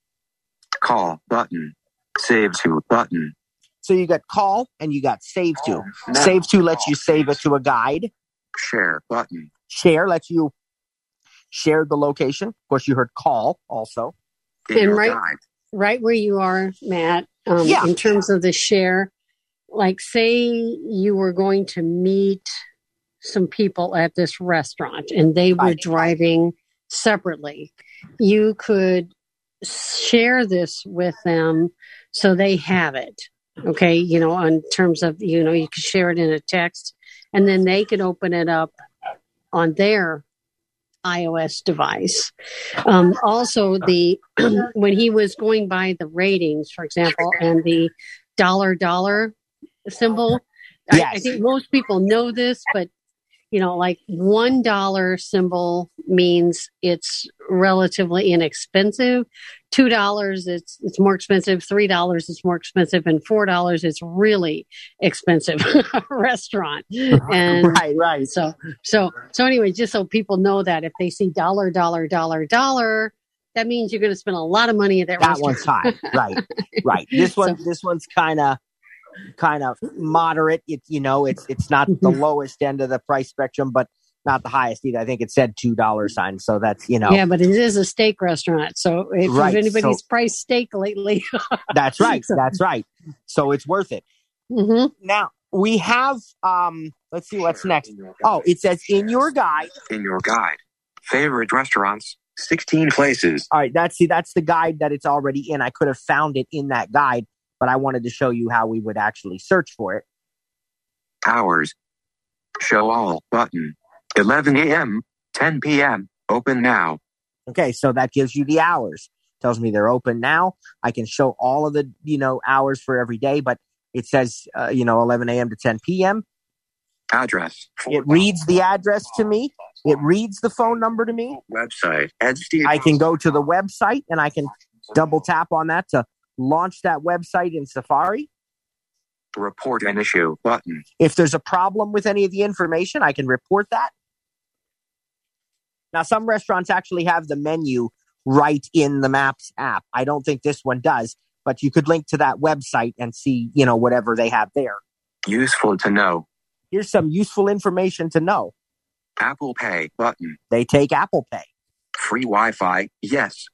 Call button. Save to button. So you got call and you got save to. Now. Save to lets you save it to a guide. Share button. Share lets you share the location. Of course, you heard call also. In And right- guide. right where you are, Matt, um, Yeah. in terms of the share, like say you were going to meet some people at this restaurant and they were driving separately, you could share this with them so they have it. Okay. You know, in terms of, you know, you could share it in a text and then they could open it up on their iOS device. Um, also, the [clears throat] when he was going by the ratings, for example, and the dollar dollar symbol, I, I think most people know this, but you know, like one dollar symbol means it's relatively inexpensive. Two dollars, it's it's more expensive. Three dollars, it's more expensive, and four dollars, it's really expensive [laughs] restaurant. And right, right. so, so, so anyway, just so people know that if they see dollar, dollar, dollar, dollar, that means you're going to spend a lot of money at that, That restaurant. one's high. Right, [laughs] right. This one, So- this one's kind of, kind of moderate. It, you know, it's it's not the Mhm. lowest end of the price spectrum, but not the highest either. I think it said two dollar sign, so that's you know, Yeah, but it is a steak restaurant. So if, Right, if anybody's so- priced steak lately, [laughs] that's right, that's right. So it's worth it. Mm-hmm. Now we have, um, let's see what's next. Oh, it says in your guide. In your guide. Favorite restaurants. 16 places. All right, that's see, that's the guide that it's already in. I could have found it in that guide, but I wanted to show you how we would actually search for it. Hours. Show all button. 11 a.m. 10 p.m. Open now. Okay, so that gives you the hours. Tells me they're open now. I can show all of the you know hours for every day, but it says uh, you know 11 a.m. to 10 p.m. Address. It reads the address to me. It reads the phone number to me. Website. I can go to the website and I can double tap on that to launch that website in Safari. Report an issue button. If there's a problem with any of the information, I can report that. Now, some restaurants actually have the menu right in the Maps app. I don't think this one does, but you could link to that website and see, you know, whatever they have there. Useful to know. Here's some useful information to know. Apple Pay button. They take Apple Pay. Free Wi Fi. Yes.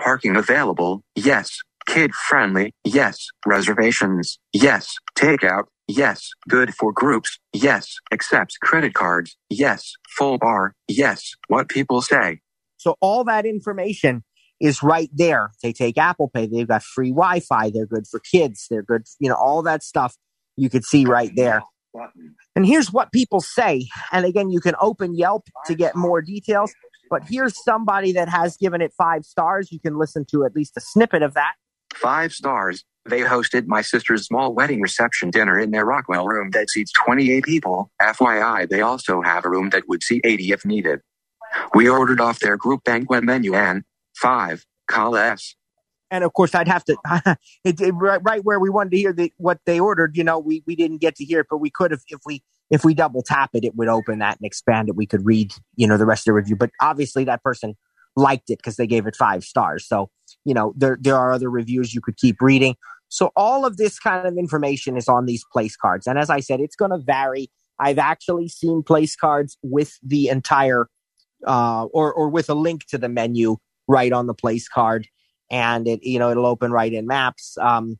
Parking available. Yes. Kid friendly. Yes. Reservations. Yes. Takeout. Yes. Good for groups. Yes. Accepts credit cards. Yes. Full bar. Yes. What people say. So all that information is right there. They take Apple Pay. They've got free Wi-Fi. They're good for kids. They're good, you know, all that stuff you could see right there. And here's what people say. And again, you can open Yelp to get more details. But here's somebody that has given it five stars. You can listen to at least a snippet of that. Five stars. They hosted my sister's small wedding reception dinner in their Rockwell room that seats 28 people. FYI, they also have a room that would seat 80 if needed. We ordered off their group banquet menu and five, call S. And of course, I'd have to [laughs] it, it- right, right where we wanted to hear the, what they ordered. You know, we, we didn't get to hear it, but we could have if we if we double tap it, it would open that and expand it. We could read you know the rest of the review. But obviously, that person liked it because they gave it five stars. So you know there there are other reviews you could keep reading. So all of this kind of information is on these place cards, and as I said, it's going to vary. I've actually seen place cards with the entire uh, or or with a link to the menu right on the place card and it you know it'll open right in maps um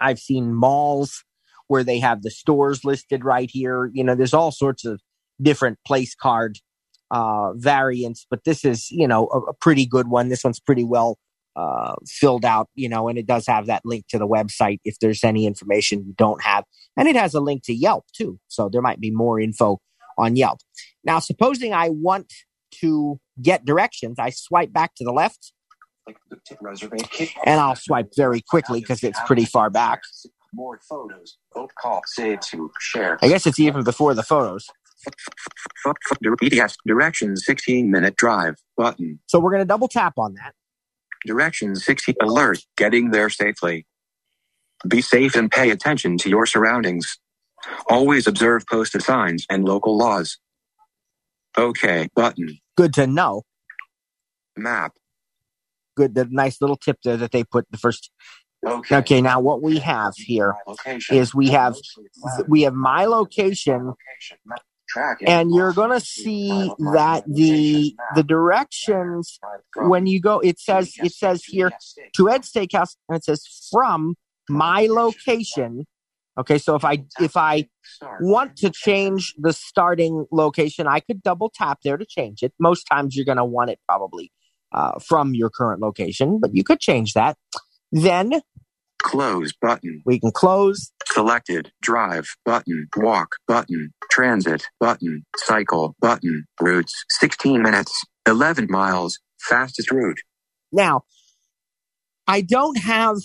i've seen malls where they have the stores listed right here you know there's all sorts of different place card uh variants but this is you know a, a pretty good one this one's pretty well uh filled out you know and it does have that link to the website if there's any information you don't have and it has a link to yelp too so there might be more info on yelp now supposing i want to get directions, I swipe back to the left, and I'll swipe very quickly because it's pretty far back. More photos. Vote call. Save to share. I guess it's even before the photos. EDS directions 16 minute drive button. So we're going to double tap on that. Directions 16 alert. Getting there safely. Be safe and pay attention to your surroundings. Always observe posted signs and local laws. Okay button. Good to know. Map. Good, the nice little tip there that they put the first. Okay. Okay, now what we have here is we have we have my location. And you're going to see that the the directions when you go it says it says here to Ed Steakhouse and it says from my location. Okay, so if I if I want to change the starting location, I could double tap there to change it. Most times you're going to want it probably uh, from your current location, but you could change that. Then Close button. we can close. Selected. Drive button. Walk button. Transit button. Cycle button. Routes 16 minutes. 11 miles. Fastest route. Now, I don't have,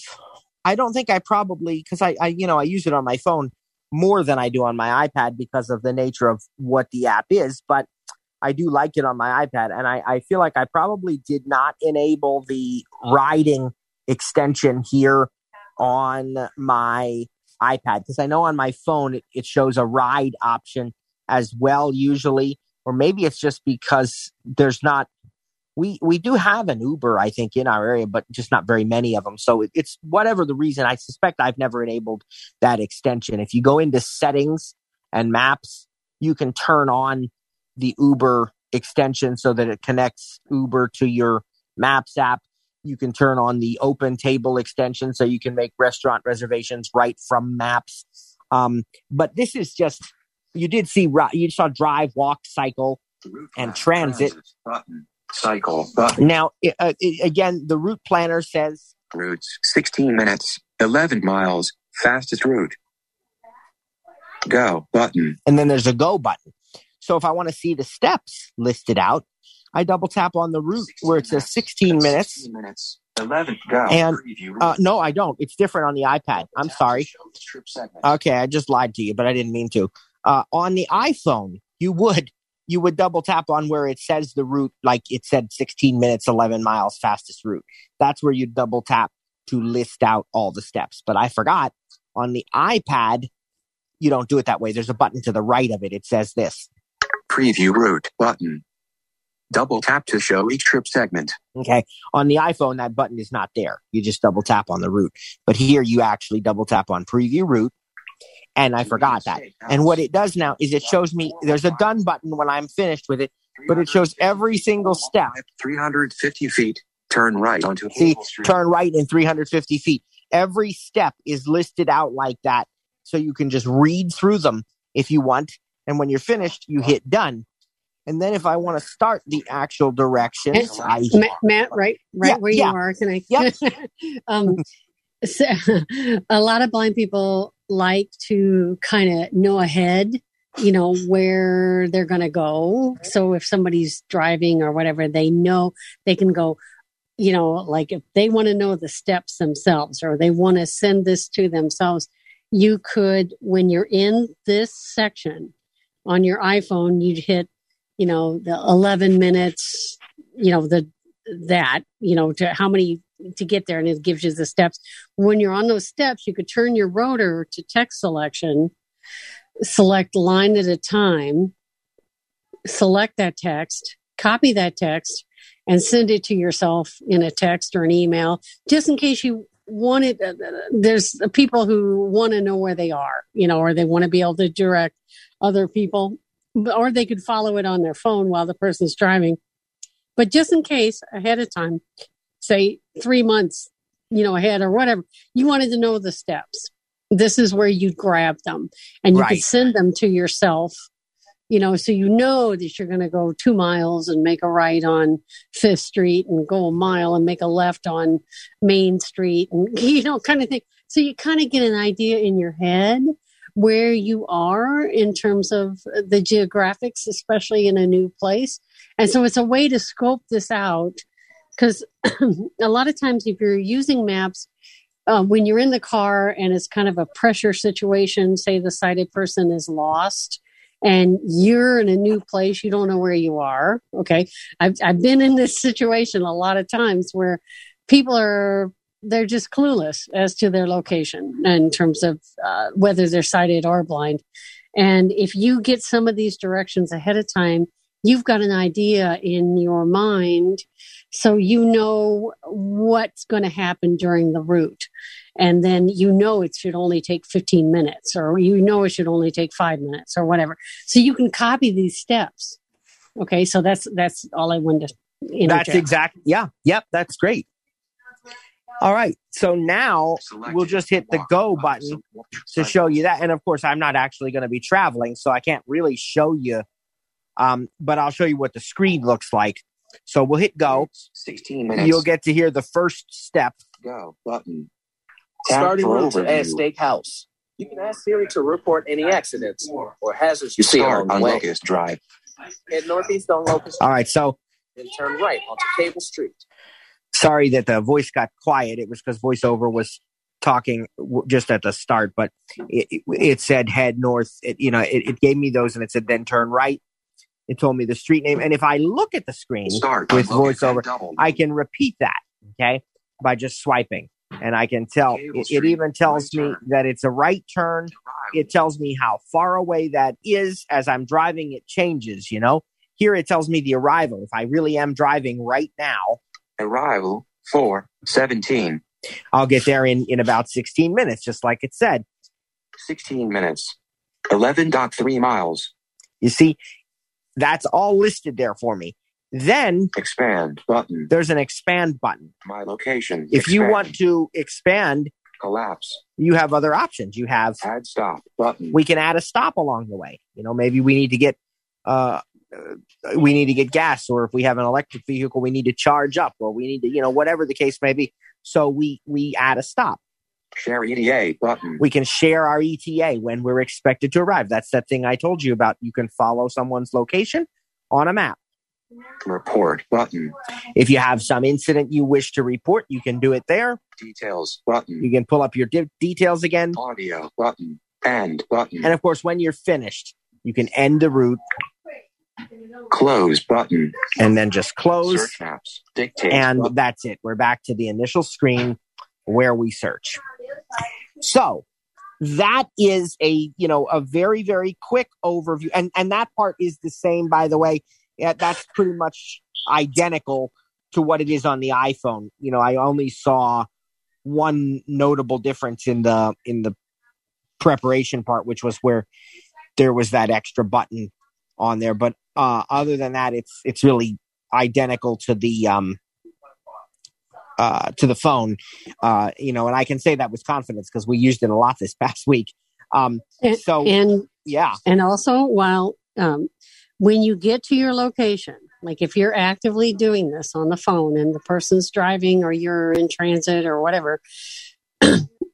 I don't think I probably, because I, I, you know, I use it on my phone more than I do on my iPad because of the nature of what the app is, but I do like it on my iPad. And I, I feel like I probably did not enable the riding extension here on my iPad because I know on my phone it, it shows a ride option as well, usually, or maybe it's just because there's not we we do have an Uber, I think, in our area, but just not very many of them. So it, it's whatever the reason. I suspect I've never enabled that extension. If you go into settings and maps, you can turn on the Uber extension so that it connects Uber to your Maps app. You can turn on the Open Table extension so you can make restaurant reservations right from Maps. Um, but this is just you did see you saw drive, walk, cycle. And transit. Button. Cycle button. Now, uh, again, the route planner says Routes 16 minutes. 11 miles. Fastest route. Go button. and then there's a go button. So if I want to see the steps listed out, I double tap on the route where it says 16 minutes. 16 minutes. 11. Go. And, Uh, no, I don't. It's different on the iPad. I'm sorry. show the trip segment. Okay, I just lied to you, but I didn't mean to. Uh, on the iPhone, you would you would double tap on where it says the route, like it said 16 minutes, 11 miles, fastest route. That's where you double tap to list out all the steps. But I forgot on the iPad, you don't do it that way. There's a button to the right of it. It says this. Preview route button. Double tap to show each trip segment. Okay. On the iPhone, that button is not there. You just double tap on the route. But here you actually double tap on preview route. And I forgot that. And what it does now is it shows me there's a done button when I'm finished with it, but it shows every single step. 350 feet. Turn right onto See, turn right in 350 feet. Every step is listed out like that. So you can just read through them if you want. And when you're finished, you hit done. And then if I want to start the actual directions, I Ma- Matt, right, right Yeah, where you yeah. are. Can I? Yep. [laughs] um, so, [laughs] a lot of blind people like to kind of know ahead, you know, where they're going to go. So if somebody's driving or whatever, they know they can go. You know, like if they want to know the steps themselves or they want to send this to themselves, you could, when you're in this section on your iPhone, you'd hit, you know, the 11 minutes, you know, the, that, you know, to how many to get there and it gives you the steps. When you're on those steps, you could turn your rotor to text selection, select line at a time, select that text, copy that text, and send it to yourself in a text or an email, just in case you want it. Uh, there's people who want to know where they are, you know, or they want to be able to direct other people, or they could follow it on their phone while the person's driving. But just in case ahead of time, say three months, you know, ahead or whatever, you wanted to know the steps. This is where you grab them and you Right. could send them to yourself, you know, so you know that you're going to go two miles and make a right on Fifth Street and go a mile and make a left on Main Street and, [laughs] you know, kind of thing. So you kind of get an idea in your head where you are in terms of the geographics, especially in a new place. And so it's a way to scope this out because [clears throat] a lot of times if you're using maps, uh, when you're in the car and it's kind of a pressure situation, say the sighted person is lost and you're in a new place, you don't know where you are. Okay. I've, I've been in this [laughs] situation a lot of times where people are they're just clueless as to their location in terms of uh, whether they're sighted or blind. And if you get some of these directions ahead of time, you've got an idea in your mind. So you know what's going to happen during the route. And then you know it should only take 15 minutes or you know it should only take five minutes or whatever. So you can copy these steps. Okay. So that's, that's all I wanted to interject. That's exactly, yeah. Yep. That's great. All right. So now we'll just hit the go button to show you that. And of course, I'm not actually going to be traveling, so I can't really show you. Um, but I'll show you what the screen looks like. So we'll hit go. 16 minutes. You'll get to hear the first step. go button. Tap Starting for route to overview. Aztec House. You can ask Siri to report any accidents or hazards you see Start along the on. Locust Drive. Head northeast on Locust, All right. So then turn right onto Cable Street. Sorry that the voice got quiet. It was because voiceover was talking w- just at the start, but it, it- it said head north. It, you know, it, it gave me those and it said then turn right. It told me the street name. And if I look at the screen Start with voiceover. I can repeat that, okay, by just swiping. And I can tell, it, it even tells right me turn. that it's a right turn. It tells me how far away that is. As I'm driving, it changes, you know. Here it tells me the arrival. If I really am driving right now, Arrival 4 17. I'll get there in, in about 16 minutes, just like it said. 16 minutes. 11.3 miles. You see, that's all listed there for me. Then Expand button. there's an expand button. My location. If you want to expand, collapse. you have other options. You have, Add stop button. we can add a stop along the way. You know, maybe we need to get, uh, Uh, we need to get gas, or if we have an electric vehicle, we need to charge up, or we need to, you know, whatever the case may be. So we we add a stop. Share ETA button. We can share our ETA when we're expected to arrive. That's that thing I told you about. You can follow someone's location on a map. Report button. If you have some incident you wish to report, you can do it there. Details button. You can pull up your de- details again. Audio button. and button. And of course, when you're finished, you can end the route Close button. and then just close. Search maps. Dictate. And button. that's it. We're back to the initial screen where we search. So that is a, you know, a very, very quick overview. And, and that part is the same, by the way. Yeah, that's pretty much identical to what it is on the iPhone. You know, I only saw one notable difference in the, in the preparation part, which was where there was that extra button on there. But, uh, other than that, it's, it's really identical to the, um, uh, to the phone, uh, you know, and I can say that with confidence because we used it a lot this [laughs] past week. Um, And- so And yeah, And also, while um, when you get to your location, like if you're actively doing this on the phone and the person's driving or you're in transit or whatever, [clears throat]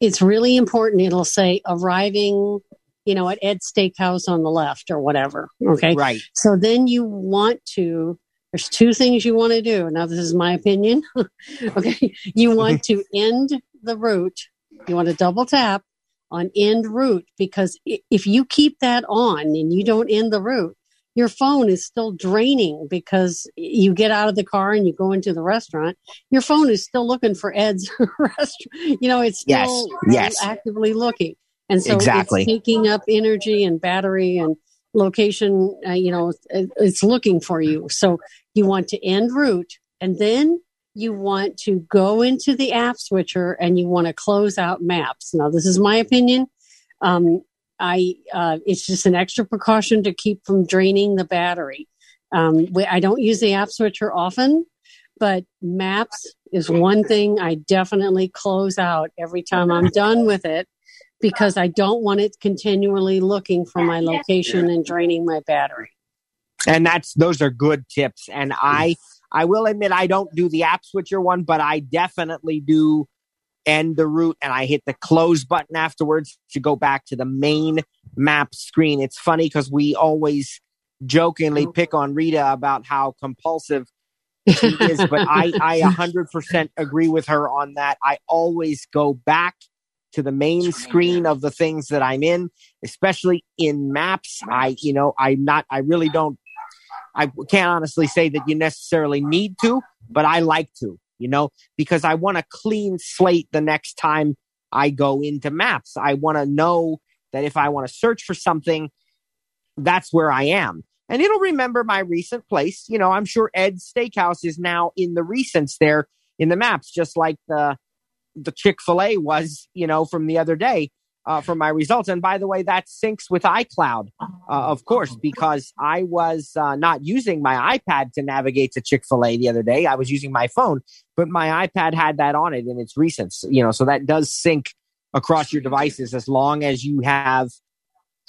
it's really important. It'll say arriving, you know, at Ed's Steakhouse on the left or whatever. Okay. right. So then you want to, there's two things you want to do. Now, this is my opinion. [laughs] okay. You want to end the route. You want to double tap on end route because if you keep that on and you don't end the route, your phone is still draining because you get out of the car and you go into the restaurant. Your phone is still looking for Ed's [laughs] restaurant. You know, it's Yes, still yes. actively looking. And so Exactly. it's taking up energy and battery and location, uh, you know, it's looking for you. So you want to end route and then you want to go into the app switcher and you want to close out maps. Now, this is my opinion. Um, I, uh, it's just an extra precaution to keep from draining the battery. Um, I don't use the app switcher often, but maps is one thing I definitely close out every time I'm done with it because I don't want it continually looking for my location and draining my battery. And that's those are good tips. And I I will admit I don't do the app switcher one, but I definitely do end the route and I hit the close button afterwards to go back to the main map screen. It's funny because we always jokingly oh. pick on Rita about how compulsive she is, but I, I [laughs] 100% agree with her on that. I always go back to the main screen of the things that I'm in, especially in maps. I, you know, I not, I really don't, I can't honestly say that you necessarily need to, but I like to, you know, because I want a clean slate the next time I go into maps. I want to know that if I want to search for something, that's where I am. And it'll remember my recent place. You know, I'm sure Ed's Steakhouse is now in the recents there in the maps, just like the the Chick Fil A was, you know, from the other day uh, from my results. And by the way, that syncs with iCloud, uh, of course, because I was uh, not using my iPad to navigate to Chick Fil A the other day. I was using my phone, but my iPad had that on it in its recents. You know, so that does sync across your devices as long as you have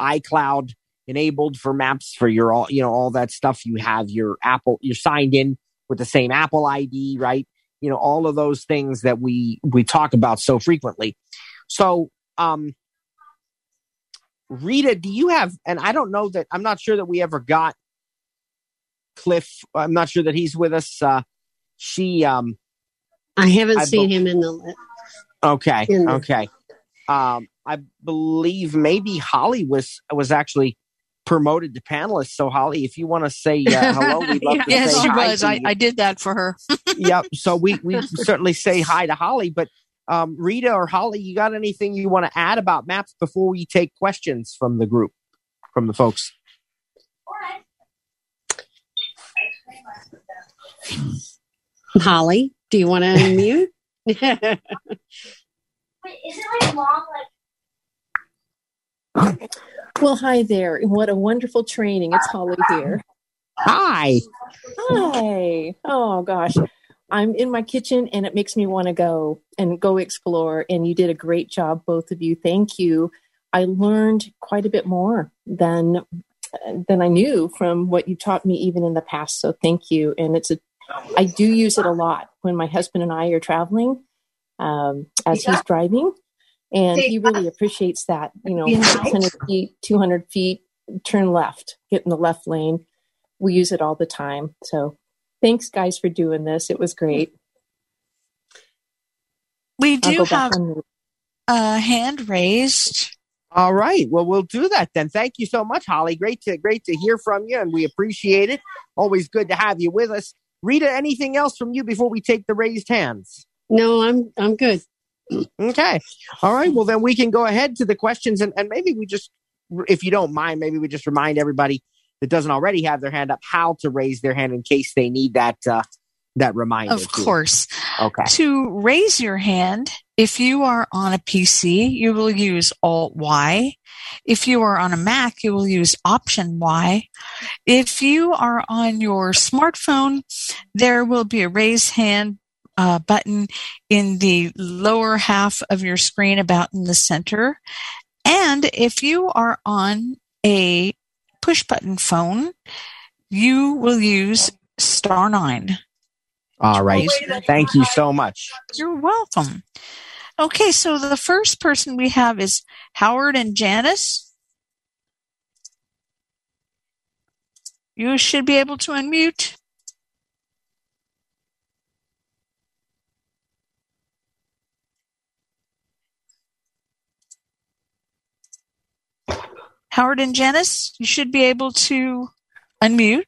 iCloud enabled for maps for your all you know all that stuff you have your apple you're signed in with the same apple id right you know all of those things that we we talk about so frequently so um rita do you have and i don't know that i'm not sure that we ever got cliff i'm not sure that he's with us uh she um I haven't I seen bo- him in the. okay In the- okay um i believe maybe holly was was actually promoted to panelist so holly if you want to say uh, hello we'd [laughs] love to yes, she was. I. I did that for her. [laughs] yep. So we we certainly say hi to Holly, but um, Rita or Holly, you got anything you want to add about maps before we take questions from the group, from the folks? Holly, do you want to unmute? [laughs] Wait, is it like long, like Well, hi there. What a wonderful training. It's Holly here. Hi. Hi. Oh, gosh. I'm in my kitchen and it makes me want to go and go explore. And you did a great job, both of you. Thank you. I learned quite a bit more than than I knew from what you taught me even in the past. So thank you. And it's a I do use it a lot when my husband and I are traveling um, as he's driving. And he really appreciates that, you know, 600 feet, 200 feet, turn left, get in the left lane. We use it all the time. So thanks, guys, for doing this. It was great. We do have a hand raised. All right. Well, we'll do that then. Thank you so much, Holly. Great to great to hear from you, and we appreciate it. Always good to have you with us. Rita, anything else from you before we take the raised hands? no, I'm I'm good. Okay. All right. Well, then we can go ahead to the questions, and, and maybe we just, if you don't mind, maybe we just remind everybody that doesn't already have their hand up how to raise their hand in case they need that uh, that reminder. Of too. course. Okay. To raise your hand, if you are on a PC, you will use Alt Y. If you are on a Mac, you will use Option Y. If you are on your smartphone, there will be a raise hand uh, button in the lower half of your screen, about in the center. And if you are on a push button phone, you will use star nine. All right. Thank you so much. You're welcome. Okay, so the first person we have is Howard and Janice. You should be able to unmute. Howard and Janice, you should be able to unmute.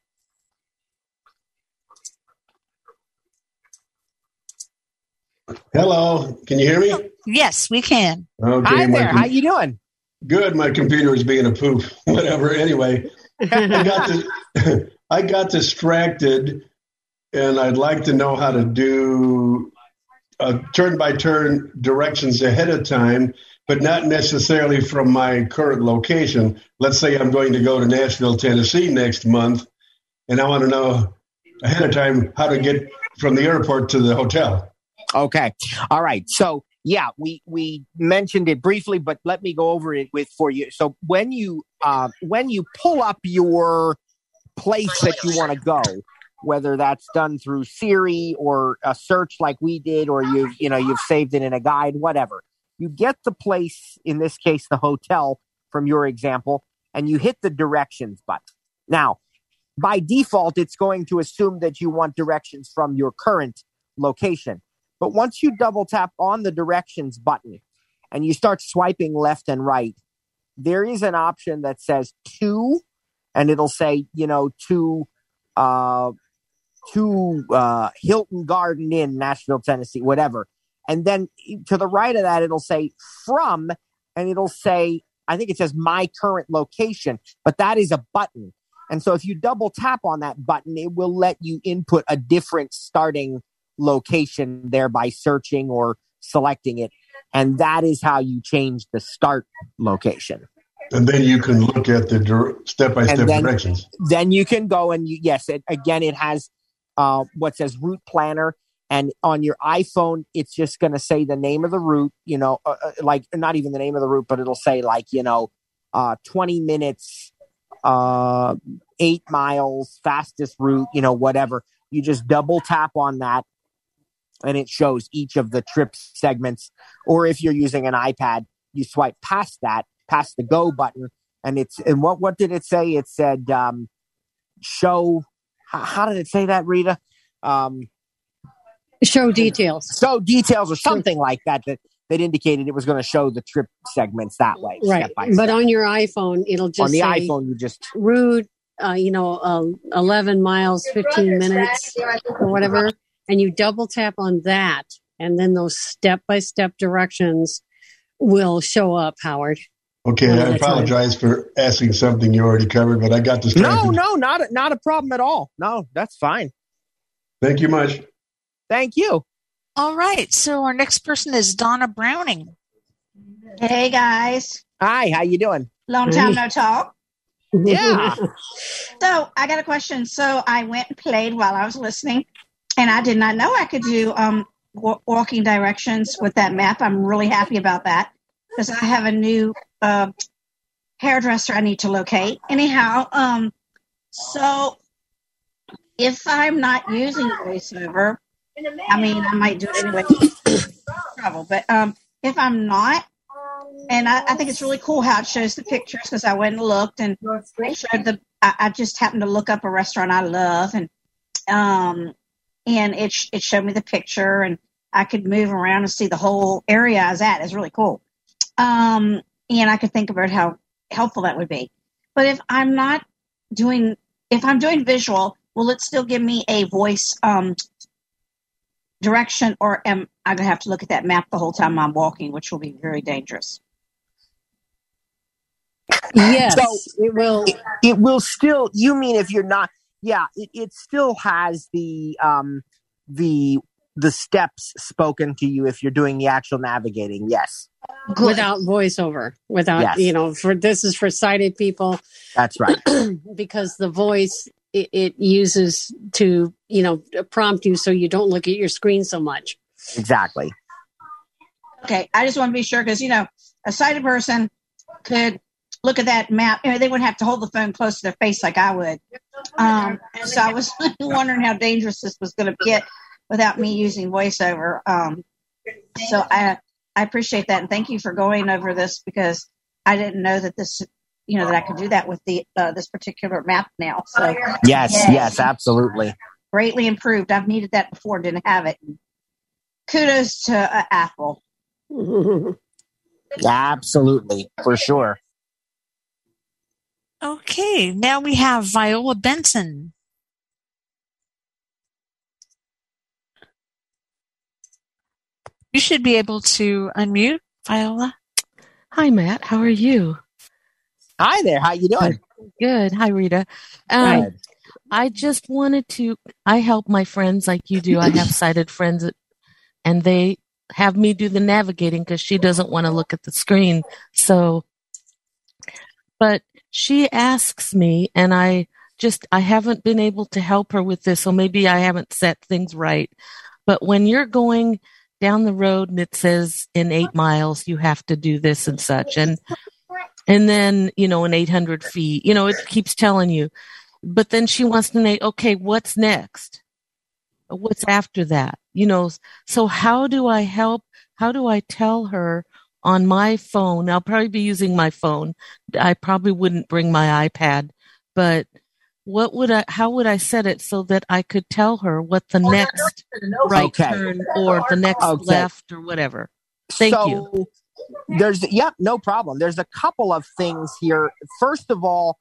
Hello, can you hear me? Yes, we can. Okay, Hi there. com- How you doing? good. My computer is being a poop. [laughs] Whatever. Anyway, I got dis- [laughs] I got distracted, and I'd like to know how to do uh, turn by turn directions ahead of time, but not necessarily from my current location. Let's say I'm going to go to Nashville, Tennessee next month, and I want to know ahead of time how to get from the airport to the hotel. Okay. All right. So yeah, we we mentioned it briefly, but let me go over it with for you. So when you uh, when you pull up your place that you want to go, whether that's done through Siri or a search like we did, or you've you know you've saved it in a guide, whatever. You get the place, in this case, the hotel, from your example, and you hit the directions button. Now, by default, it's going to assume that you want directions from your current location. But once you double tap on the directions button and you start swiping left and right, there is an option that says to, and it'll say, you know, to, uh, to uh, Hilton Garden Inn, Nashville, Tennessee, whatever. And then to the right of that, it'll say from, and it'll say, I think it says my current location, but that is a button. And so if you double tap on that button, it will let you input a different starting location there by searching or selecting it. And that is how you change the start location. And then you can look at the step by step directions. Then you can go and you, yes, it, again, it has uh, what says route planner. And on your iPhone, it's just going to say the name of the route, you know, uh, uh, like not even the name of the route, but it'll say like, you know, uh, 20 minutes, uh, eight miles, fastest route, you know, whatever. You just double tap on that and it shows each of the trip segments. Or if you're using an iPad, you swipe past that, past the go button, and it's and what what did it say? It said um, show. How, how did it say that, Rita? Um, show details. Show details or something like that. That that indicated it was going to show the trip segments that way. Right. But on your iPhone, it'll just on the iPhone you just route. Uh, you know, uh, 11 miles, 15 minutes, or whatever and you double tap on that, and then those step by step directions will show up, Howard. Okay, I apologize for asking something you already covered, but I got distracted. No, no, not a, not a problem at all. No, that's fine. Thank you much. Thank you. All right, so our next person is Donna Browning. Hey guys. Hi, how you doing? Long time no talk. Yeah. [laughs] so I got a question. So I went and played while I was listening, and I did not know I could do um, w- walking directions with that map. I'm really happy about that because I have a new uh, hairdresser I need to locate. Anyhow, um, so if I'm not using VoiceOver, I mean, I might do it anyway. [coughs] trouble, but um, if I'm not, and I, I, think it's really cool how it shows the pictures because I went and looked and showed the. I, I, just happened to look up a restaurant I love and um, and it it showed me the picture, and I could move around and see the whole area I was at. It's really cool, um, and I could think about how helpful that would be. But if I'm not doing, if I'm doing visual, will it still give me a voice um, direction, or am I going to have to look at that map the whole time I'm walking, which will be very dangerous? Yes, so it will. It, it, will still. You mean if you're not? yeah, it, it still has the um, the the steps spoken to you if you're doing the actual navigating. Yes. Good. Without voiceover, without yes. you know, for this is for sighted people. That's right. [clears throat] because the voice it, it, uses to you know prompt you so you don't look at your screen so much. Exactly. Okay, I just want to be sure because you know a sighted person could look at that map. You know, they wouldn't have to hold the phone close to their face like I would. Um, so I was [laughs] wondering how dangerous this was going to get without me using voiceover. Um, so I I appreciate that and thank you for going over this because I didn't know that this you know that I could do that with the uh, this particular map now. So yes, yes, yes, absolutely. Greatly improved. I've needed that before, didn't have it. Kudos to uh, Apple. [laughs] absolutely, for sure. Okay, now we have Viola Benson. You should be able to unmute, Viola. Hi, Matt. How are you? Hi there. How you doing? Good. Hi, Rita. Um, I just wanted to. I help my friends like you do. I have [clears throat] sighted friends, and they have me do the navigating because she doesn't want to look at the screen. So, but she asks me and I just, I haven't been able to help her with this. So maybe I haven't set things right. But when you're going down the road and it says in eight miles, you have to do this and such. And, and then, you know, an 800 feet, you know, it keeps telling you, but then she wants to know, okay, what's next? What's after that? You know, so how do I help? How do I tell her on my phone. I'll probably be using my phone. I probably wouldn't bring my iPad, but what would I, how would I set it so that I could tell her what the next right Okay. turn or the next Okay. left or whatever? Thank so, you. There's yep, no problem. There's a couple of things here. First of all,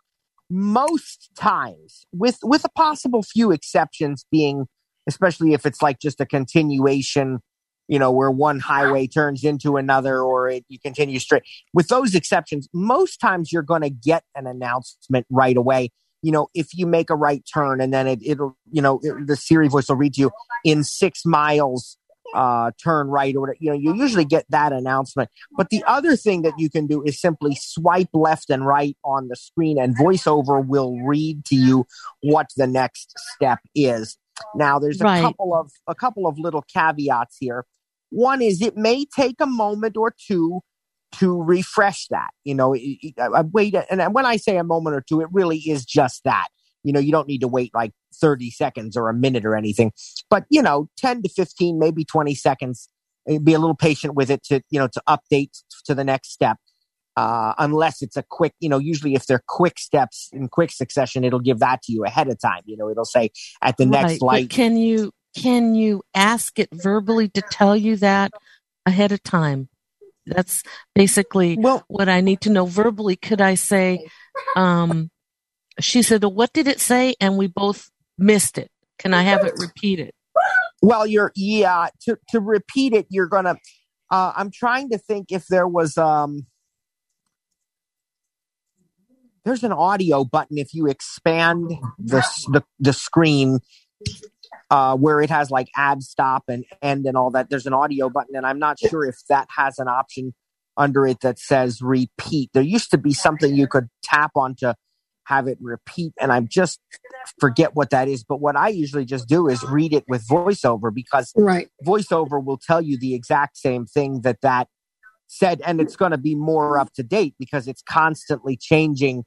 most times, with with a possible few exceptions being, especially if it's like just a continuation, you know, where one highway turns into another or it, you continue straight. With those exceptions, most times you're going to get an announcement right away. You know, if you make a right turn and then it, it'll, you know, it- the Siri voice will read to you in six miles, uh, turn right or whatever. You know, you usually get that announcement. But the other thing that you can do is simply swipe left and right on the screen, and VoiceOver will read to you what the next step is. Now, there's a Right. couple of a couple of little caveats here. One is it may take a moment or two to refresh that. You know, I I wait, and when I say a moment or two, it really is just that. You know, you don't need to wait like 30 seconds or a minute or anything, but you know, 10 to 15, maybe 20 seconds. eh, Be a little patient with it to, you know, to update to the next step. Uh, unless it's a quick, you know, usually if they're quick steps in quick succession, it'll give that to you ahead of time. You know, it'll say at the Right, next but light. can you can you ask it verbally to tell you that ahead of time? That's basically what I need to know verbally. Could I say, um, she said, well, what did it say? And we both missed it. Can I have it repeated? Well, you're yeah. To to repeat it, you're gonna. Uh, I'm trying to think if there was um. There's an audio button if you expand the the, the screen, uh, where it has like add stop and end and all that. There's an audio button, and I'm not sure if that has an option under it that says repeat. There used to be something you could tap on to have it repeat, and I just forget what that is. But what I usually just do is read it with voiceover because right. voiceover will tell you the exact same thing that that said, and it's going to be more up to date because it's constantly changing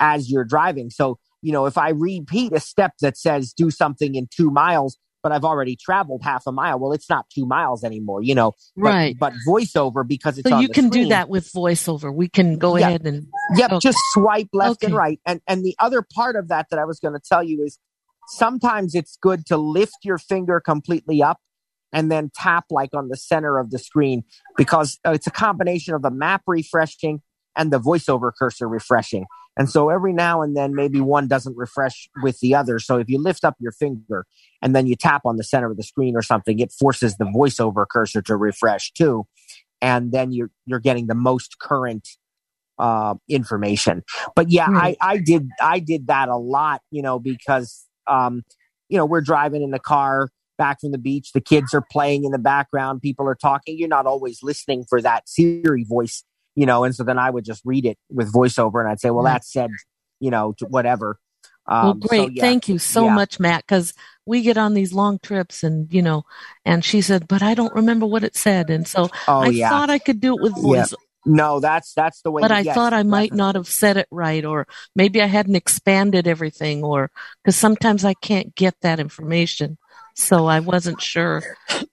as you're driving. So, you know, if I repeat a step that says do something in two miles, but I've already traveled half a mile, well, it's not two miles anymore, you know. But- Right. But, voiceover because it's So you can do that with voiceover. We can go Yeah. ahead and Yep, Okay. just swipe left and right. And and the other part of that that I was going to tell you is sometimes it's good to lift your finger completely up and then tap like on the center of the screen because uh, it's a combination of the map refreshing and the voiceover cursor refreshing. And so every now and then maybe one doesn't refresh with the other. So if you lift up your finger and then you tap on the center of the screen or something, it forces the voiceover cursor to refresh too. And then you're you're getting the most current uh, information. But yeah, Right. I, I did I did that a lot, you know, because um, you know, we're driving in the car back from the beach, the kids are playing in the background, people are talking. You're not always listening for that Siri voice, you know, and so then I would just read it with voiceover and I'd say, Well, that said, you know, to whatever. Um, well, so, great. yeah. Thank you so Yeah. much, Matt. Because we get on these long trips, and you know, and she said, "But I don't remember what it said," and so Oh, I yeah. thought I could do it with voice, No, that's that's the way. but I thought I might not have said it right, or maybe I hadn't expanded everything, or because sometimes I can't get that information, so I wasn't sure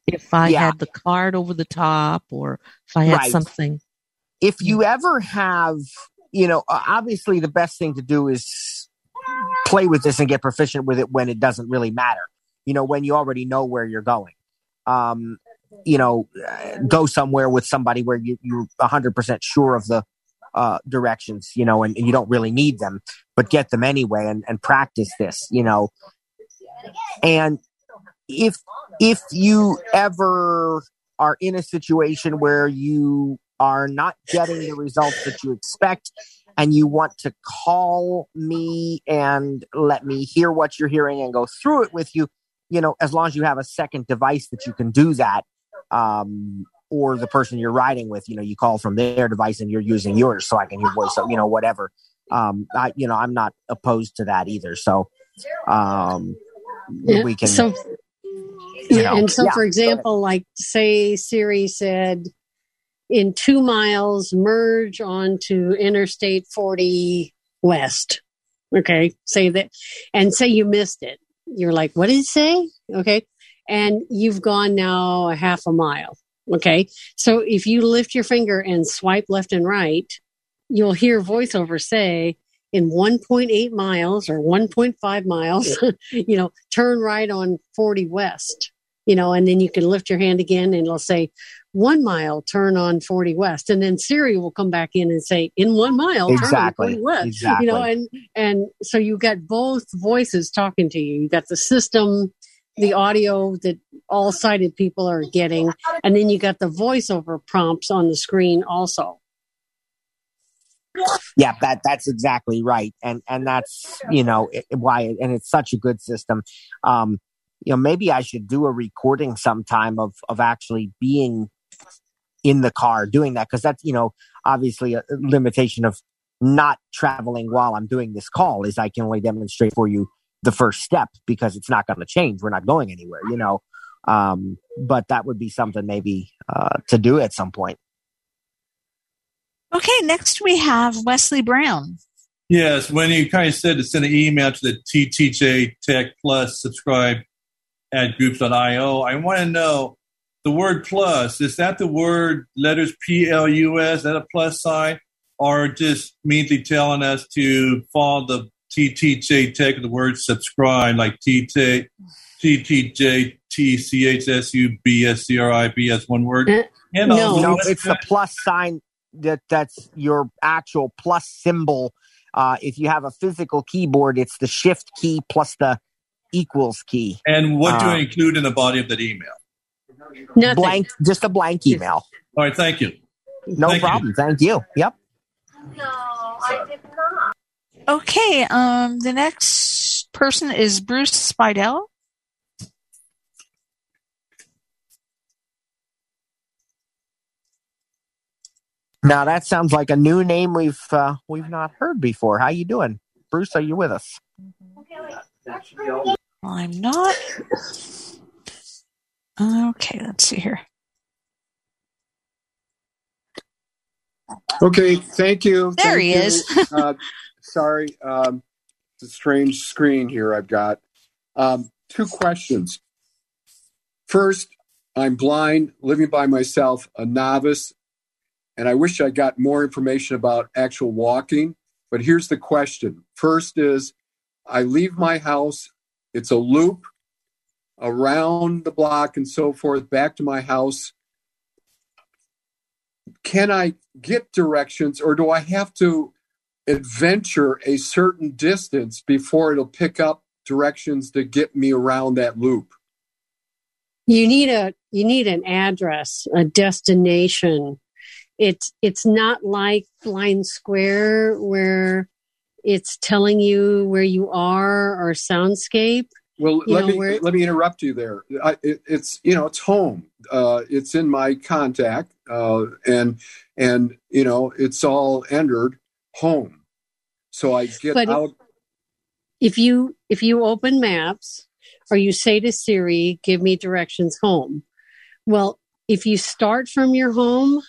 if I had the card over the top or if I had Right. something. If you ever have, you know, obviously the best thing to do is play with this and get proficient with it when it doesn't really matter. You know, when you already know where you're going. Um, you know, uh, go somewhere with somebody where you, you're 100% sure of the uh, directions, you know, and, and you don't really need them, but get them anyway and, and practice this, you know. And if if you ever are in a situation where you are not getting the results that you expect and you want to call me and let me hear what you're hearing and go through it with you you know as long as you have a second device that you can do that um or the person you're riding with you know you call from their device and you're using yours so i can hear voice so, you know whatever. Um i you know i'm not opposed to that either. So um Yeah, we can so yeah, know, and so yeah, for example, like say Siri said, in two miles, merge onto Interstate 40 West. Okay, say that, and say you missed it. You're like, what did it say? Okay, and you've gone now a half a mile. Okay, so if you lift your finger and swipe left and right, you'll hear voiceover say, in 1.8 miles or 1.5 miles, [laughs] you know, turn right on 40 West, you know, and then you can lift your hand again and it'll say one mile, turn on 40 West. And then Siri will come back in and say, in one mile, Exactly. turn on 40 West. Exactly. You know, and, and so you got both voices talking to you. You got the system, the audio that all sighted people are getting, and then you got the voiceover prompts on the screen also. Yeah, that that's exactly right, and and that's you know it, why, and it's such a good system. Um, you know, maybe I should do a recording sometime of of actually being in the car doing that because that's you know obviously a limitation of not traveling while I'm doing this call is I can only demonstrate for you the first step because it's not going to change. We're not going anywhere, you know. Um, but that would be something maybe uh, to do at some point. Okay, next we have Wesley Brown. Yes, when you kind of said to send an email to the TTJ Tech Plus subscribe at groups.io, I want to know the word plus, is that the word letters P L U S, that a plus sign? Or just meanly telling us to follow the TTJ Tech, the word subscribe, like TT, TTJ T C H S U B S C R I B as one word? And also, no, what's it's the that- plus sign that that's your actual plus symbol. Uh, if you have a physical keyboard, it's the shift key plus the equals key. And what do Uh, I include in the body of that email? Nothing. Blank, just a blank email. All right, thank you. No Thank you. problem. Thank you. Yep. No, I did not. Okay, um, the next person is Bruce Spidell. Now that sounds like a new name we've uh, we've not heard before. How you doing, Bruce? Are you with us? I'm not. Okay, let's see here. Okay, thank you. There Thank he you. is. [laughs] uh, sorry, um, it's a strange screen here I've got. Um, two questions. First, I'm blind, living by myself, a novice, and I wish I got more information about actual walking. But here's the question. First is I leave my house, it's a loop around the block and so forth, back to my house can I get directions or do I have to adventure a certain distance before it'll pick up directions to get me around that loop? You need a you need an address, a destination. It's it's not like Blind Square where it's telling you where you are or soundscape. Well, You let know, me let me interrupt you there. I, it, it's you know it's home. Uh, it's in my contact, uh, and and you know it's all entered home. So I get But out. if you if you open maps or you say to siri give me directions home well if you start from your home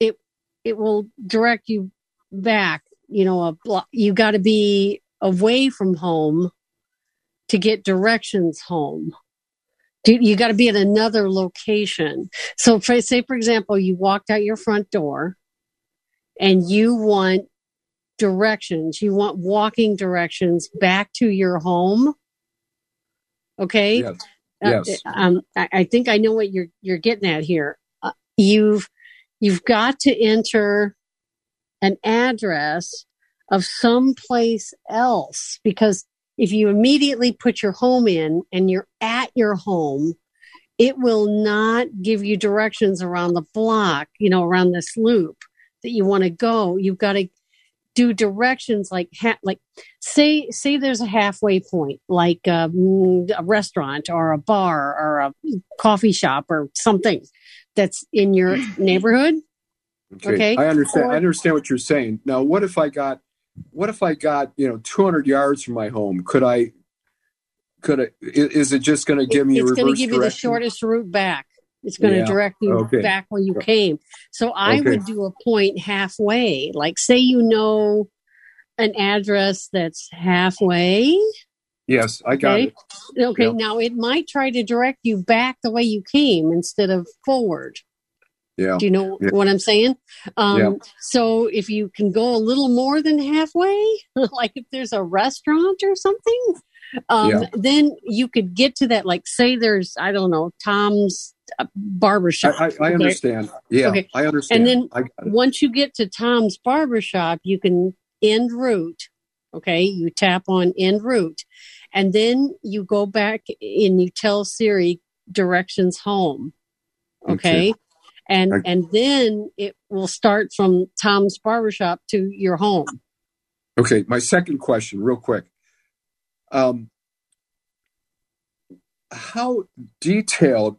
it it will direct you back you know a block you got to be away from home to get directions home you got to be at another location so for, say for example you walked out your front door and you want directions. You want walking directions back to your home. Okay. Yes. Uh, Yes. um, I, I think I know what you're you're getting at here. Uh, you've you've got to enter an address of some place else because if you immediately put your home in and you're at your home, it will not give you directions around the block, you know, around this loop that you want to go. You've got to do directions like ha- like say say there's a halfway point like um, a restaurant or a bar or a coffee shop or something that's in your [laughs] neighborhood Okay. I understand. Or- I understand what you're saying. Now, what if I got, what if I got, you know, 200 yards from my home? Could I, could I, is it just going to give me it's going to give you the shortest route back it's going to Yeah. direct you Okay. back where you came so i Okay. would do a point halfway like say you know an address that's halfway Yes, I got okay it. okay Yeah. now it might try to direct you back the way you came instead of forward Yeah. Do you know Yeah. what I'm saying? Um, Yeah. So if you can go a little more than halfway, [laughs] like if there's a restaurant or something, um, Yeah. then you could get to that. Like, say there's, I don't know, Tom's uh, barbershop. I, I, I okay? understand. Yeah, Okay. I understand. And then once you get to Tom's barbershop, you can end route. Okay. You tap on end route. And then you go back and you tell Siri directions home. Okay. Okay. And I- and then it will start from Tom's barbershop to your home. Okay, my second question, real quick. Um, how detailed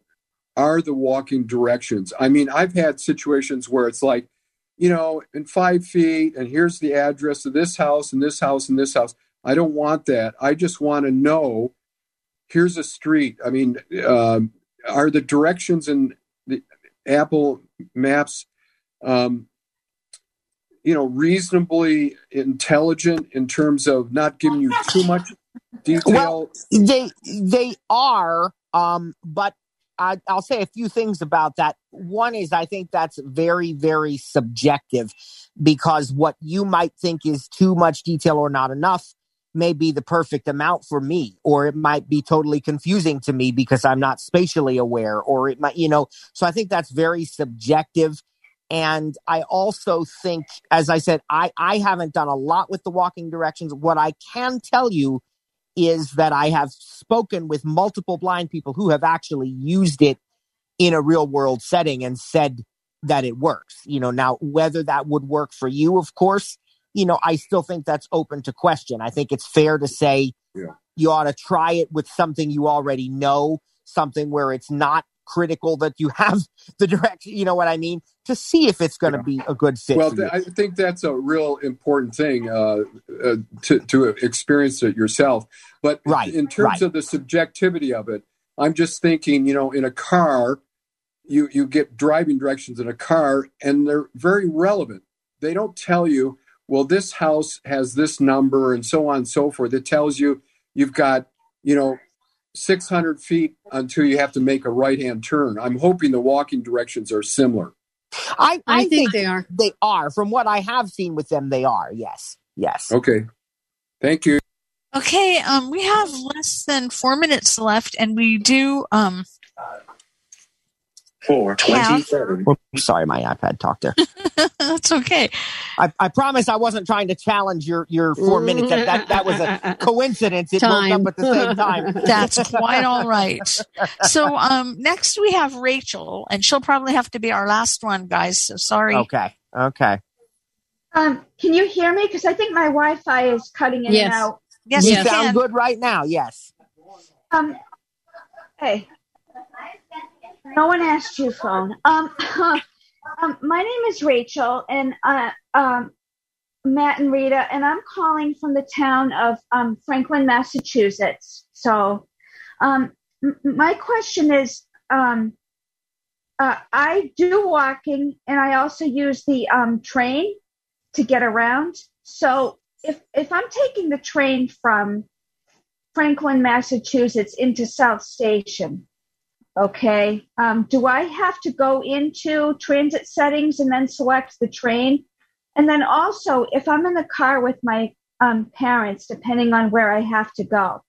are the walking directions? I mean, I've had situations where it's like, you know, in five feet, and here's the address of this house, and this house, and this house. I don't want that. I just want to know. Here's a street. I mean, um, are the directions in the Apple Maps um, you know reasonably intelligent in terms of not giving you too much detail Well, they they are, um, but I, I'll say a few things about that. One is I think that's very very subjective because what you might think is too much detail or not enough may be the perfect amount for me, or it might be totally confusing to me because I'm not spatially aware, or it might, you know. So I think that's very subjective. And I also think, as I said, I, I haven't done a lot with the walking directions. What I can tell you is that I have spoken with multiple blind people who have actually used it in a real world setting and said that it works. You know, now whether that would work for you, of course, you know, I still think that's open to question. I think it's fair to say Yeah. you ought to try it with something you already know, something where it's not critical that you have [laughs] the direction, you know what I mean, to see if it's going to be a good fit well th- i think that's a real important thing uh, uh, to, to experience it yourself but Right, in terms right. of the subjectivity of it i'm just thinking you know in a car you you get driving directions in a car and they're very relevant they don't tell you well this house has this number and so on and so forth it tells you you've got you know 600 feet until you have to make a right hand turn i'm hoping the walking directions are similar I, I, I think, think they are. They are. From what I have seen with them, they are. Yes. Yes. okay thank you Okay, um, we have less than four minutes left, and we do um, Four twenty-seven. Oops, sorry, my iPad talked there. [laughs] that's okay. I, I promise I wasn't trying to challenge your, your four minutes. That, that, that was a [laughs] coincidence. It woke Time. up at the same time. [laughs] That's quite all right. So um, next we have Rachel, and she'll probably have to be our last one, guys. So sorry. Okay. Okay. Um, can you hear me? Because I think my Wi-Fi is cutting in Yes. and out. Yes, you you sound can. good right now. Yes. Um, hey, no one asked you, phone. Um, [laughs] um, my name is Rachel, and uh, um, Matt and Rita, and I'm calling from the town of um, Franklin, Massachusetts. So, um, m- my question is, um, uh, I do walking, and I also use the um, train to get around. So, if if I'm taking the train from Franklin, Massachusetts into South Station. Okay. Um, do I have to go into transit settings and then select the train? And then also, if I'm in the car with my um, parents, depending on where I have to go,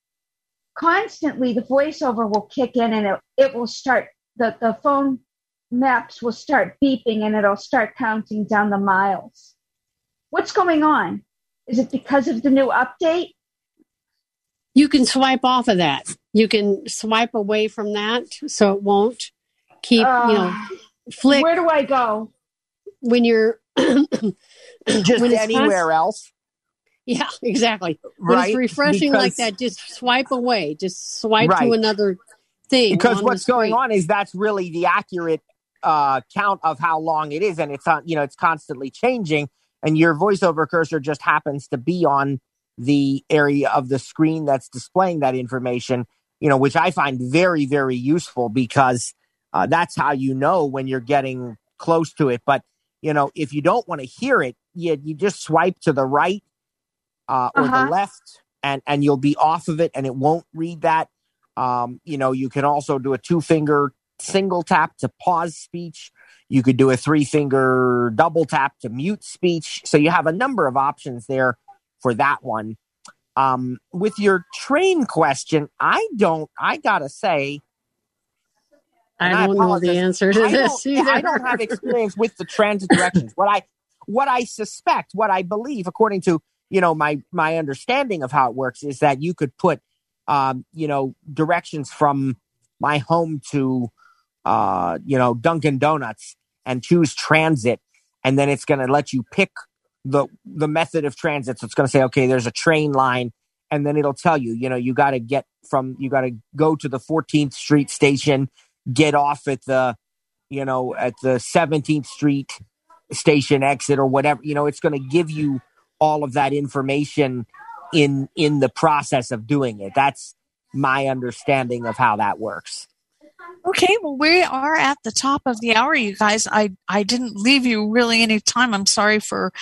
constantly the voiceover will kick in and it, it will start, the, the phone maps will start beeping and it'll start counting down the miles. What's going on? Is it because of the new update? You can swipe off of that. You can swipe away from that so it won't keep, you know, Uh, flick Where do I go? when you're Just when it's anywhere else. Yeah, exactly. When Right, it's refreshing like that, just swipe away. Just swipe Right. to another thing. because what's going on is that's really the accurate uh, count of how long it is, and it's on. You know, it's constantly changing, and your voiceover cursor just happens to be on the area of the screen that's displaying that information. You know, which I find very, very useful because uh, that's how you know when you're getting close to it. But you know, if you don't want to hear it, you you just swipe to the right uh, or Uh-huh. the left, and and you'll be off of it, and it won't read that. Um, you know, you can also do a two finger single tap to pause speech. You could do a three finger double tap to mute speech. So you have a number of options there for that one. Um, with your train question, I don't, I gotta say, I don't know the answer to I this don't- I don't have experience with the transit directions. what I, what I suspect, what I believe, according to you know my my understanding of how it works, is that you could put, um, you know, directions from my home to, uh, you know, Dunkin' Donuts and choose transit, and then it's going to let you pick the the method of transit. So it's going to say, okay, there's a train line, and then it'll tell you, you know, you got to get from, you got to go to the 14th Street station, get off at the, you know, at the 17th Street station exit or whatever. You know, it's going to give you all of that information in in the process of doing it. That's my understanding of how that works. Okay, well, we are at the top of the hour, you guys. I I didn't leave you really any time. I'm sorry for.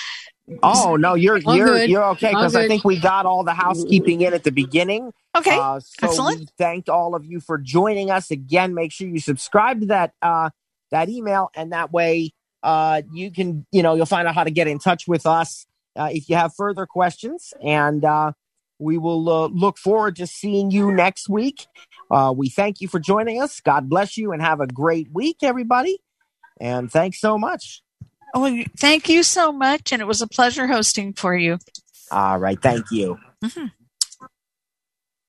Oh no, you're All you're good. you're okay because I think we got all the housekeeping in at the beginning. Okay, uh, so excellent. we thanked all of you for joining us again. Make sure you subscribe to that uh, that email, and that way uh, you can you know you'll find out how to get in touch with us uh, if you have further questions, and uh, we will uh, look forward to seeing you next week. Uh, we thank you for joining us. God bless you, and have a great week, everybody. And thanks so much. Oh, thank you so much, and it was a pleasure hosting for you. All right, thank you. Mhm.